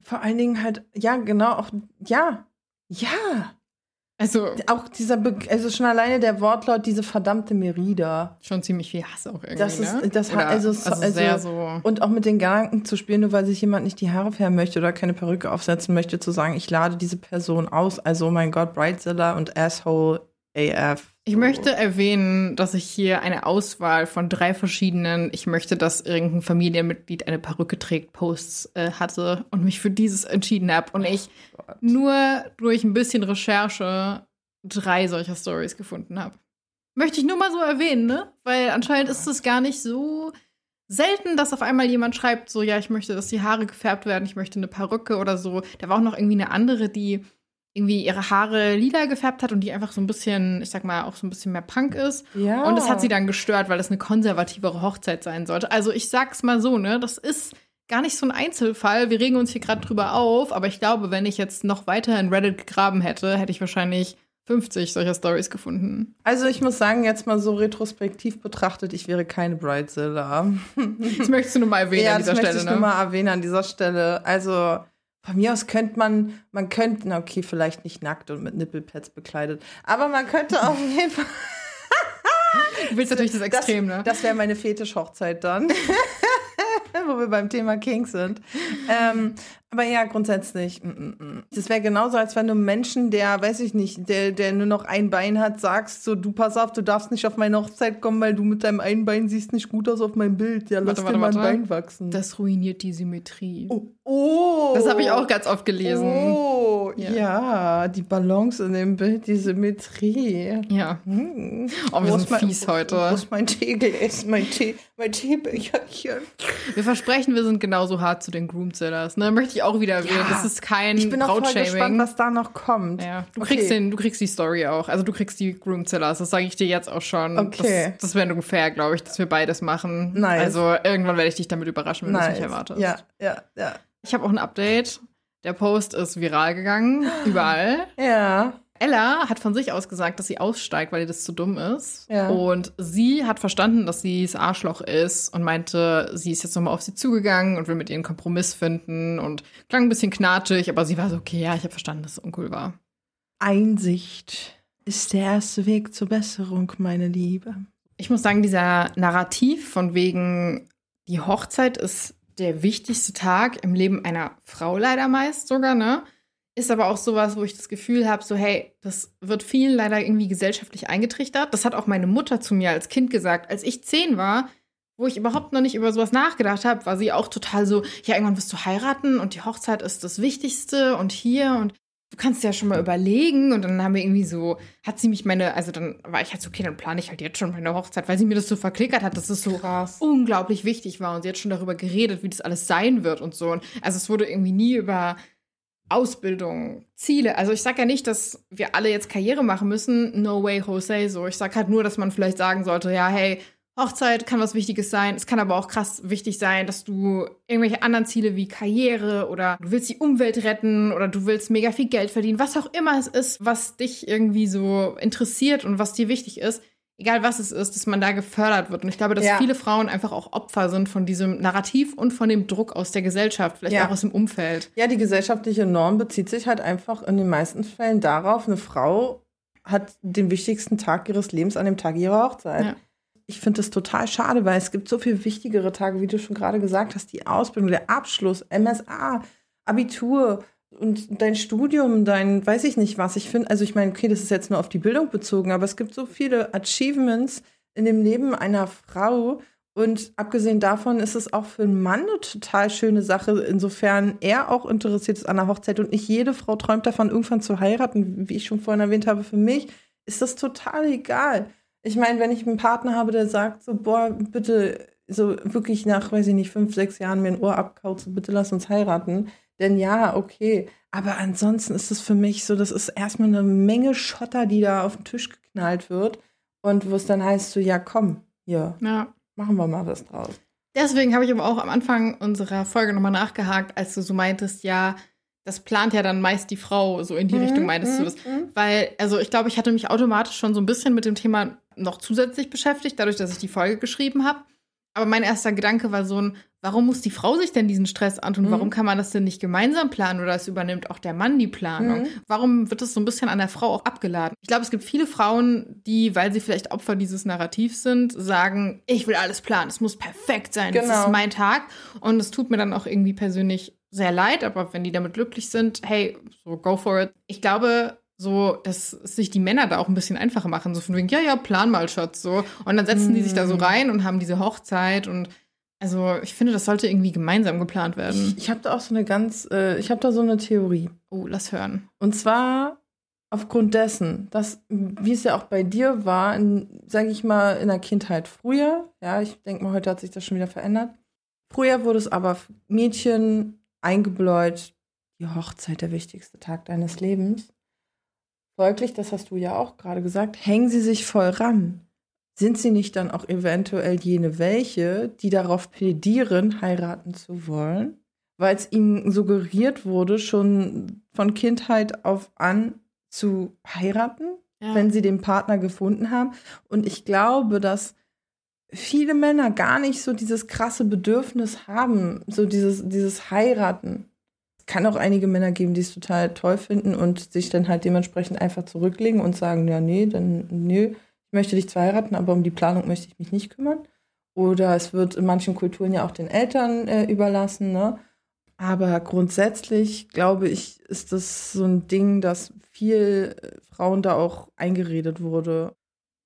Vor allen Dingen halt, ja, genau, auch, ja, ja. Also, auch dieser, Be also schon alleine der Wortlaut, diese verdammte Merida. Schon ziemlich viel Hass auch irgendwie. Das ist, ne? das hat, also, also, also sehr so. Und auch mit den Gedanken zu spielen, nur weil sich jemand nicht die Haare färben möchte oder keine Perücke aufsetzen möchte, zu sagen, ich lade diese Person aus. Also, oh mein Gott, Bridezilla und Asshole AF. Ich möchte erwähnen, dass ich hier eine Auswahl von drei verschiedenen, ich möchte, dass irgendein Familienmitglied eine Perücke trägt, Posts äh, hatte und mich für dieses entschieden habe. Und ich oh nur durch ein bisschen Recherche drei solcher Stories gefunden habe. Möchte ich nur mal so erwähnen, ne? Weil anscheinend ist es gar nicht so selten, dass auf einmal jemand schreibt, so, ja, ich möchte, dass die Haare gefärbt werden, ich möchte eine Perücke oder so. Da war auch noch irgendwie eine andere, die irgendwie ihre Haare lila gefärbt hat und die einfach so ein bisschen, ich sag mal, auch so ein bisschen mehr Punk ist. Ja. Und das hat sie dann gestört, weil das eine konservativere Hochzeit sein sollte. Also ich sag's mal so, ne, das ist gar nicht so ein Einzelfall. Wir regen uns hier gerade drüber auf, aber ich glaube, wenn ich jetzt noch weiter in Reddit gegraben hätte, hätte ich wahrscheinlich 50 solcher Stories gefunden. Also ich muss sagen, jetzt mal so retrospektiv betrachtet, ich wäre keine Bridezilla. Das möchtest du nur mal erwähnen ja, an dieser das Stelle, möchte ich ne? nur mal erwähnen an dieser Stelle. Also von mir aus könnte man, man könnte, na okay, vielleicht nicht nackt und mit Nippelpads bekleidet, aber man könnte auf jeden Fall, Du willst natürlich das Extrem, das, ne? das wäre meine Fetischhochzeit dann. Wo wir beim Thema King sind. Ähm, aber ja, grundsätzlich. mm, mm, mm. Das wäre genauso, als wenn du Menschen, der, weiß ich nicht, der, der nur noch ein Bein hat, sagst, so, du pass auf, du darfst nicht auf meine Hochzeit kommen, weil du mit deinem einen Bein siehst nicht gut aus auf meinem Bild. Ja, lass Warte, dir warte, mal ein. Bein wachsen. Das ruiniert die Symmetrie. oh, oh. Das habe ich auch ganz oft gelesen. Oh, Ja. ja. die Balance in dem Bild, die Symmetrie. Ja. Hm. Oh, wir sind ist mein- fies heute. Wo ist mein Teegläs, mein Tee, mein Teebecherchen? Wir versprechen, wir sind genauso hart zu den Groomzillers. Ne? Möchte ich auch wieder erwähnen. Ja. Das ist kein Ich bin auch voll gespannt, was da noch kommt. Ja, du Okay. kriegst den, du kriegst die Story auch. Also du kriegst die Groomzillers. Das sage ich dir jetzt auch schon. Okay. Das, das wäre ungefähr, glaube ich, dass wir beides machen. Nice. Also irgendwann werde ich dich damit überraschen, wenn du es Nice. nicht erwartest. Ja, ja, ja. Ich habe auch ein Update. Der Post ist viral gegangen, überall. Ja. Ella hat von sich aus gesagt, dass sie aussteigt, weil ihr das zu dumm ist. Ja. Und sie hat verstanden, dass sie das Arschloch ist und meinte, sie ist jetzt nochmal auf sie zugegangen und will mit ihr einen Kompromiss finden und klang ein bisschen knatschig, aber sie war so, okay, ja, ich habe verstanden, dass es uncool war. Einsicht ist der erste Weg zur Besserung, meine Liebe. Ich muss sagen, dieser Narrativ von wegen, die Hochzeit ist der wichtigste Tag im Leben einer Frau leider meist sogar, ne? Ist aber auch sowas, wo ich das Gefühl habe, so hey, das wird vielen leider irgendwie gesellschaftlich eingetrichtert. Das hat auch meine Mutter zu mir als Kind gesagt. Als ich zehn war, wo ich überhaupt noch nicht über sowas nachgedacht habe, war sie auch total so, ja, irgendwann wirst du heiraten und die Hochzeit ist das Wichtigste und hier und du kannst ja schon mal überlegen. Und dann haben wir irgendwie so, hat sie mich meine, also dann war ich halt so, okay, dann plane ich halt jetzt schon meine Hochzeit, weil sie mir das so verklickert hat, dass es so Krass. unglaublich wichtig war und sie hat schon darüber geredet, wie das alles sein wird und so. Und also es wurde irgendwie nie über Ausbildung, Ziele. Also ich sage ja nicht, dass wir alle jetzt Karriere machen müssen. No way, Jose. So, ich sage halt nur, dass man vielleicht sagen sollte, ja, hey, Hochzeit kann was Wichtiges sein. Es kann aber auch krass wichtig sein, dass du irgendwelche anderen Ziele wie Karriere oder du willst die Umwelt retten oder du willst mega viel Geld verdienen, was auch immer es ist, was dich irgendwie so interessiert und was dir wichtig ist. Egal was es ist, dass man da gefördert wird. Und ich glaube, dass Ja. viele Frauen einfach auch Opfer sind von diesem Narrativ und von dem Druck aus der Gesellschaft, vielleicht Ja. auch aus dem Umfeld. Ja, die gesellschaftliche Norm bezieht sich halt einfach in den meisten Fällen darauf, eine Frau hat den wichtigsten Tag ihres Lebens an dem Tag ihrer Hochzeit. Ja. Ich finde das total schade, weil es gibt so viel wichtigere Tage, wie du schon gerade gesagt hast, die Ausbildung, der Abschluss, MSA, Abitur und dein Studium, dein weiß ich nicht was. Ich finde, also ich meine, okay, das ist jetzt nur auf die Bildung bezogen, aber es gibt so viele Achievements in dem Leben einer Frau, und abgesehen davon ist es auch für einen Mann eine total schöne Sache, insofern er auch interessiert ist an der Hochzeit und nicht jede Frau träumt davon, irgendwann zu heiraten. Wie ich schon vorhin erwähnt habe, für mich ist das total egal. Ich meine, wenn ich einen Partner habe, der sagt so, boah, bitte, so wirklich nach, weiß ich nicht, fünf, sechs Jahren mir ein Ohr abkaut, bitte lass uns heiraten, denn ja, okay. Aber ansonsten ist es für mich so, das ist erstmal eine Menge Schotter, die da auf den Tisch geknallt wird und wo es dann heißt so, ja, komm, hier, Ja. machen wir mal was draus. Deswegen habe ich aber auch am Anfang unserer Folge nochmal nachgehakt, als du so meintest, ja, das plant ja dann meist die Frau, so in die Richtung meintest du das. Weil, also ich glaube, ich hatte mich automatisch schon so ein bisschen mit dem Thema noch zusätzlich beschäftigt, dadurch, dass ich die Folge geschrieben habe. Aber mein erster Gedanke war so ein, warum muss die Frau sich denn diesen Stress antun? Mhm. Warum kann man das denn nicht gemeinsam planen oder es übernimmt auch der Mann die Planung? Mhm. Warum wird das so ein bisschen an der Frau auch abgeladen? Ich glaube, es gibt viele Frauen, die, weil sie vielleicht Opfer dieses Narrativs sind, sagen, ich will alles planen, es muss perfekt sein, das Genau. ist mein Tag. Und es tut mir dann auch irgendwie persönlich sehr leid, aber wenn die damit glücklich sind, hey, so go for it. Ich glaube, so, dass sich die Männer da auch ein bisschen einfacher machen. So von wegen, ja, ja, plan mal, Schatz, so. Und dann setzen die sich da so Mm. rein und haben diese Hochzeit und also ich finde, das sollte irgendwie gemeinsam geplant werden. Ich, ich habe da auch so eine ganz, äh, ich habe da so eine Theorie. Oh, lass hören. Und zwar aufgrund dessen, dass, wie es ja auch bei dir war, sage ich mal, in der Kindheit früher, ja, ich denke mal, heute hat sich das schon wieder verändert. Früher wurde es aber Mädchen eingebläut, die Hochzeit der wichtigste Tag deines Lebens. Folglich, das hast du ja auch gerade gesagt, hängen sie sich voll ran. Sind sie nicht dann auch eventuell jene welche, die darauf plädieren, heiraten zu wollen? Weil es ihnen suggeriert wurde, schon von Kindheit auf an zu heiraten, ja. wenn sie den Partner gefunden haben. Und ich glaube, dass viele Männer gar nicht so dieses krasse Bedürfnis haben, so dieses, dieses Heiraten. Es kann auch einige Männer geben, die es total toll finden und sich dann halt dementsprechend einfach zurücklegen und sagen, ja, nee, dann, nö, ich möchte dich zwar heiraten, aber um die Planung möchte ich mich nicht kümmern. Oder es wird in manchen Kulturen ja auch den Eltern äh, überlassen, ne? Aber grundsätzlich, glaube ich, ist das so ein Ding, dass viel äh, Frauen da auch eingeredet wurde.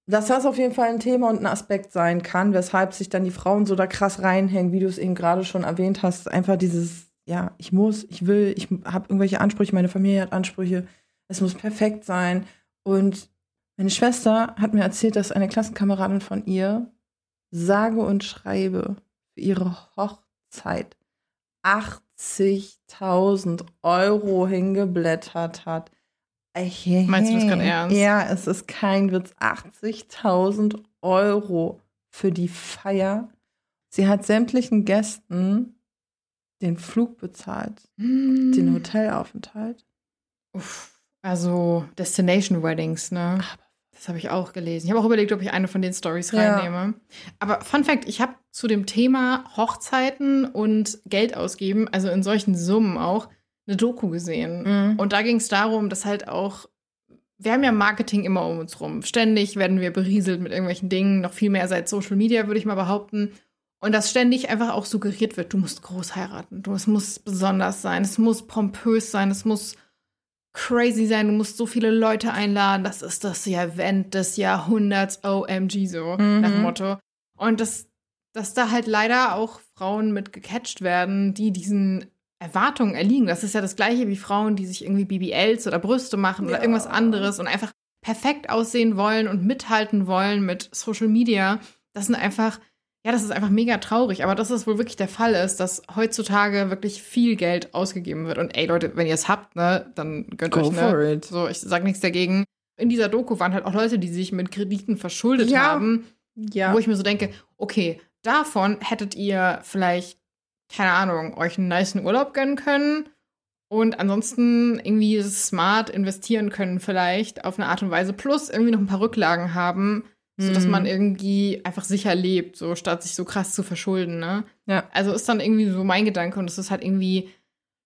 Dass das auf jeden Fall ein Thema und ein Aspekt sein kann, weshalb sich dann die Frauen so da krass reinhängen, wie du es eben gerade schon erwähnt hast. Einfach dieses, ja, ich muss, ich will, ich habe irgendwelche Ansprüche, meine Familie hat Ansprüche, es muss perfekt sein. Und meine Schwester hat mir erzählt, dass eine Klassenkameradin von ihr sage und schreibe für ihre Hochzeit acht 80.000 Euro hingeblättert hat. Meinst du das gerade ernst? Ja, es ist kein Witz. 80.000 Euro für die Feier. Sie hat sämtlichen Gästen den Flug bezahlt, mm. den Hotelaufenthalt. Uff, also Destination Weddings, ne? Aber das habe ich auch gelesen. Ich habe auch überlegt, ob ich eine von den Stories reinnehme. Ja. Aber Fun Fact, ich habe zu dem Thema Hochzeiten und Geld ausgeben, also in solchen Summen auch, eine Doku gesehen. Mhm. Und da ging es darum, dass halt auch, wir haben ja Marketing immer um uns rum. Ständig werden wir berieselt mit irgendwelchen Dingen, noch viel mehr seit Social Media, würde ich mal behaupten. Und dass ständig einfach auch suggeriert wird, du musst groß heiraten, du, es muss besonders sein, es muss pompös sein, es muss crazy sein, du musst so viele Leute einladen, das ist das Event des Jahrhunderts, OMG, so mhm. nach dem Motto. Und das, dass da halt leider auch Frauen mit gecatcht werden, die diesen Erwartungen erliegen. Das ist ja das gleiche wie Frauen, die sich irgendwie BBLs oder Brüste machen ja. oder irgendwas anderes und einfach perfekt aussehen wollen und mithalten wollen mit Social Media. Das sind einfach ja, das ist einfach mega traurig, aber dass es wohl wirklich der Fall ist, dass heutzutage wirklich viel Geld ausgegeben wird. Und ey Leute, wenn ihr es habt, ne, dann gönnt Go euch, ne? For it. So, ich sag nichts dagegen. In dieser Doku waren halt auch Leute, die sich mit Krediten verschuldet ja. haben. Ja. Wo ich mir so denke, okay, davon hättet ihr vielleicht, keine Ahnung, euch einen niceen Urlaub gönnen können und ansonsten irgendwie smart investieren können, vielleicht auf eine Art und Weise, plus irgendwie noch ein paar Rücklagen haben, so dass man mhm. irgendwie einfach sicher lebt, so statt sich so krass zu verschulden, ne? Ja. Also ist dann irgendwie so mein Gedanke und es ist halt irgendwie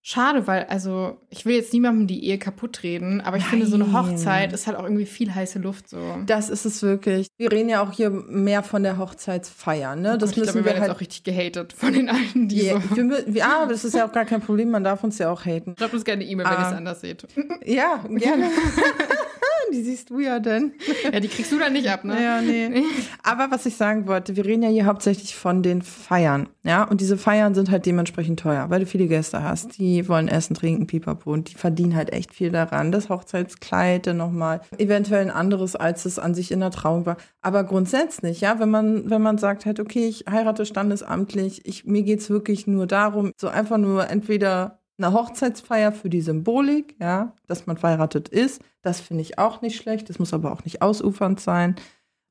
schade, weil also ich will jetzt niemandem die Ehe kaputt reden, aber ich Nein. finde so eine Hochzeit ist halt auch irgendwie viel heiße Luft so. Das ist es wirklich. Wir reden ja auch hier mehr von der Hochzeitsfeier, ne? Oh das müssen glaube, wir, wir halt jetzt auch richtig gehatet von den alten, die yeah. so. Wir, ja, aber das ist ja auch gar kein Problem, man darf uns ja auch haten. Schreibt uns gerne eine E-Mail, wenn ihr es ah. anders seht. Ja, gerne. die siehst du ja denn. Ja, die kriegst du dann nicht ab, ne? Ja, nee. Aber was ich sagen wollte, wir reden ja hier hauptsächlich von den Feiern, ja? Und diese Feiern sind halt dementsprechend teuer, weil du viele Gäste hast, die wollen essen, trinken, pipapo und die verdienen halt echt viel daran. Das Hochzeitskleid dann nochmal, eventuell ein anderes, als es an sich in der Trauung war. Aber grundsätzlich, ja, wenn man, wenn man sagt halt, okay, ich heirate standesamtlich, ich, mir geht's wirklich nur darum, so einfach nur entweder eine Hochzeitsfeier für die Symbolik, ja, dass man verheiratet ist. Das finde ich auch nicht schlecht. Das muss aber auch nicht ausufernd sein.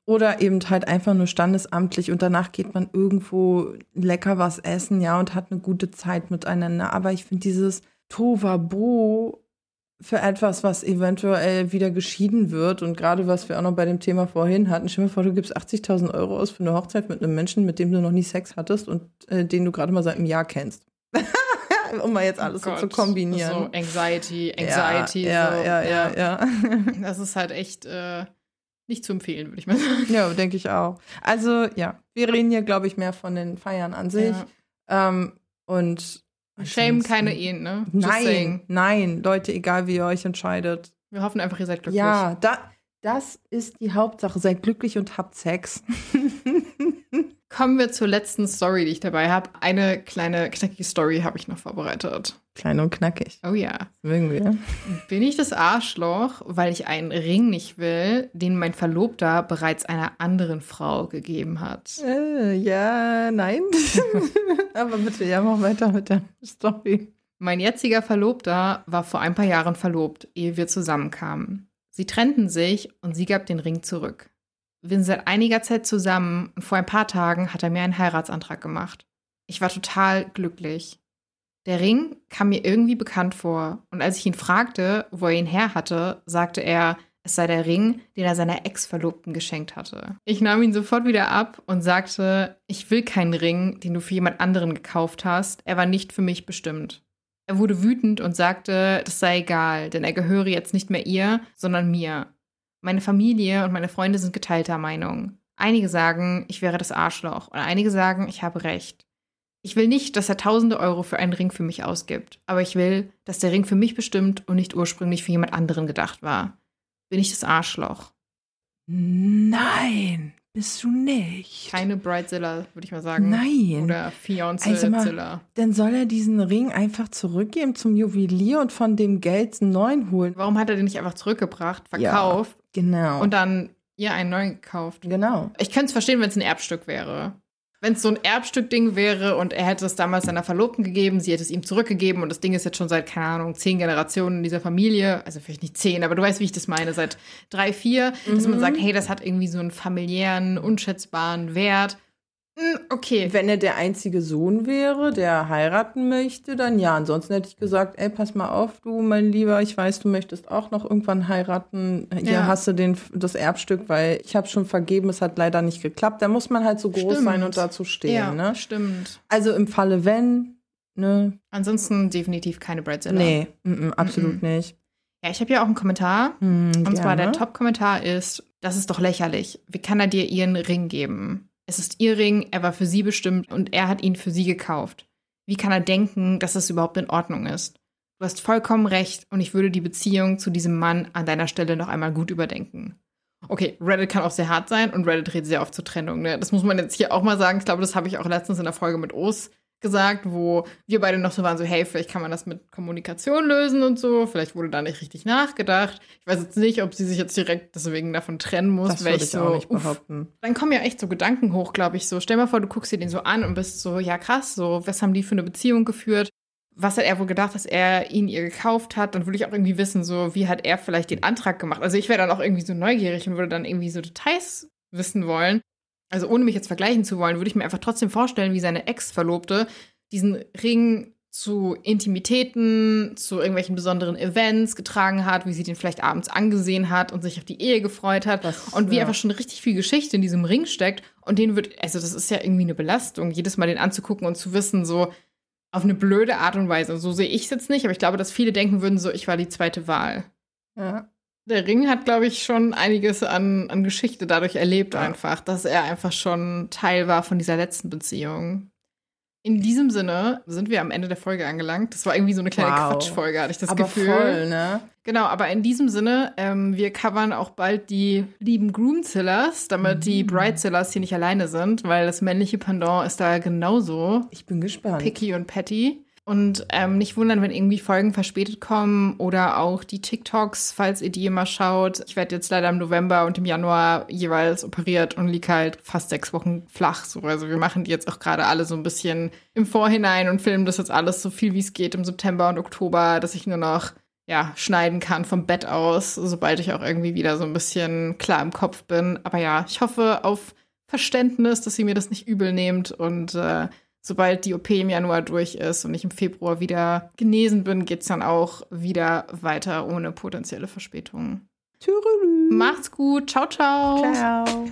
Oder eben halt einfach nur standesamtlich und danach geht man irgendwo lecker was essen, ja, und hat eine gute Zeit miteinander. Aber ich finde dieses Tovabo für etwas, was eventuell wieder geschieden wird und gerade was wir auch noch bei dem Thema vorhin hatten, stell dir vor, du gibst 80.000 Euro aus für eine Hochzeit mit einem Menschen, mit dem du noch nie Sex hattest und äh, den du gerade mal seit einem Jahr kennst. um mal jetzt oh alles oh so zu kombinieren. So Anxiety, Anxiety. Ja, so. ja, ja, ja, ja. Das ist halt echt äh, nicht zu empfehlen, würde ich mal sagen. Ja, denke ich auch. Also ja, wir reden hier, glaube ich, mehr von den Feiern an sich. Ja. Ähm, und Shame keine Ehen, ne? Just nein, saying. nein, Leute, egal wie ihr euch entscheidet. Wir hoffen einfach, ihr seid glücklich. Ja, da, das ist die Hauptsache. Seid glücklich und habt Sex. Kommen wir zur letzten Story, die ich dabei habe. Eine kleine knackige Story habe ich noch vorbereitet. Klein und knackig. Oh ja. Mögen wir. Bin ich das Arschloch, weil ich einen Ring nicht will, den mein Verlobter bereits einer anderen Frau gegeben hat? Äh, ja, nein. Aber bitte, ja, mach weiter mit der Story. Mein jetziger Verlobter war vor ein paar Jahren verlobt, ehe wir zusammenkamen. Sie trennten sich und sie gab den Ring zurück. Wir sind seit einiger Zeit zusammen und vor ein paar Tagen hat er mir einen Heiratsantrag gemacht. Ich war total glücklich. Der Ring kam mir irgendwie bekannt vor und als ich ihn fragte, wo er ihn her hatte, sagte er, es sei der Ring, den er seiner Ex-Verlobten geschenkt hatte. Ich nahm ihn sofort wieder ab und sagte, ich will keinen Ring, den du für jemand anderen gekauft hast. Er war nicht für mich bestimmt. Er wurde wütend und sagte, das sei egal, denn er gehöre jetzt nicht mehr ihr, sondern mir. Meine Familie und meine Freunde sind geteilter Meinung. Einige sagen, ich wäre das Arschloch und einige sagen, ich habe recht. Ich will nicht, dass er tausende Euro für einen Ring für mich ausgibt, aber ich will, dass der Ring für mich bestimmt und nicht ursprünglich für jemand anderen gedacht war. Bin ich das Arschloch? Nein, bist du nicht. Keine Bridezilla, würde ich mal sagen. Nein. Oder Also Fiancé-Zilla. mal, dann soll er diesen Ring einfach zurückgeben zum Juwelier und von dem Geld einen neuen holen. Warum hat er den nicht einfach zurückgebracht, verkauft Genau. und dann ihr einen neuen gekauft? genau. Ich könnte es verstehen, wenn es ein Erbstück wäre. Wenn es so ein Erbstück-Ding wäre und er hätte es damals seiner Verlobten gegeben, sie hätte es ihm zurückgegeben und das Ding ist jetzt schon seit, keine Ahnung, zehn Generationen in dieser Familie, also vielleicht nicht zehn, aber du weißt, wie ich das meine, seit drei, vier, dass man Mhm. sagt, hey, das hat irgendwie so einen familiären, unschätzbaren Wert. Hm, okay. Wenn er der einzige Sohn wäre, der heiraten möchte, dann ja. Ansonsten hätte ich gesagt, ey, pass mal auf, du, mein Lieber, ich weiß, du möchtest auch noch irgendwann heiraten. Hier Ja. hast du den, das Erbstück, weil ich habe schon vergeben, es hat leider nicht geklappt. Da muss man halt so groß Stimmt. sein und dazu stehen. ja, Ne? stimmt. Also im Falle wenn, ne? Ansonsten definitiv keine Bridezilla. Nee, mm, mm, absolut nicht. Ja, ich habe ja auch einen Kommentar. Hm, Und zwar der gerne. Top-Kommentar ist, das ist doch lächerlich. Wie kann er dir ihren Ring geben? Es ist ihr Ring, er war für sie bestimmt und er hat ihn für sie gekauft. Wie kann er denken, dass es überhaupt in Ordnung ist? Du hast vollkommen recht und ich würde die Beziehung zu diesem Mann an deiner Stelle noch einmal gut überdenken. Okay, Reddit kann auch sehr hart sein und Reddit redet sehr oft zur Trennung. Ne? Das muss man jetzt hier auch mal sagen. Ich glaube, das habe ich auch letztens in der Folge mit Os gesagt, wo wir beide noch so waren, so, hey, vielleicht kann man das mit Kommunikation lösen und so. Vielleicht wurde da nicht richtig nachgedacht. Ich weiß jetzt nicht, ob sie sich jetzt direkt deswegen davon trennen muss. das weil würde ich so, auch nicht uff, behaupten. dann kommen ja echt so Gedanken hoch, glaube ich. So, stell mal vor, du guckst dir den so an und bist so, ja krass, so, was haben die für eine Beziehung geführt? Was hat er wohl gedacht, dass er ihn ihr gekauft hat? Dann würde ich auch irgendwie wissen, so, wie hat er vielleicht den Antrag gemacht? Also ich wäre dann auch irgendwie so neugierig und würde dann irgendwie so Details wissen wollen. Also ohne mich jetzt vergleichen zu wollen, würde ich mir einfach trotzdem vorstellen, wie seine Ex-Verlobte diesen Ring zu Intimitäten, zu irgendwelchen besonderen Events getragen hat, wie sie den vielleicht abends angesehen hat und sich auf die Ehe gefreut hat Das- und wie ja. einfach schon richtig viel Geschichte in diesem Ring steckt und den wird, also das ist ja irgendwie eine Belastung, jedes Mal den anzugucken und zu wissen, so auf eine blöde Art und Weise. So sehe ich es jetzt nicht, aber ich glaube, dass viele denken würden, so ich war die zweite Wahl. Ja. Der Ring hat, glaube ich, schon einiges an, an Geschichte dadurch erlebt, Ja. einfach, dass er einfach schon Teil war von dieser letzten Beziehung. In diesem Sinne sind wir am Ende der Folge angelangt. Das war irgendwie so eine kleine Wow. Quatschfolge, hatte ich das Aber Gefühl. voll, ne? Genau, aber in diesem Sinne, ähm, wir covern auch bald die lieben Groomzillers, damit die Mhm. Bridezillers hier nicht alleine sind, weil das männliche Pendant ist da genauso Ich bin gespannt. picky und petty. Und ähm, nicht wundern, wenn irgendwie Folgen verspätet kommen oder auch die TikToks, falls ihr die immer schaut. Ich werde jetzt leider im November und im Januar jeweils operiert und liege halt fast sechs Wochen flach. So. Also wir machen die jetzt auch gerade alle so ein bisschen im Vorhinein und filmen das jetzt alles so viel wie es geht im September und Oktober, dass ich nur noch ja, schneiden kann vom Bett aus, sobald ich auch irgendwie wieder so ein bisschen klar im Kopf bin. Aber ja, ich hoffe auf Verständnis, dass ihr mir das nicht übel nehmt und äh, sobald die OP im Januar durch ist und ich im Februar wieder genesen bin, geht es dann auch wieder weiter ohne potenzielle Verspätungen. Tschürülü. Macht's gut. Ciao, ciao. Ciao.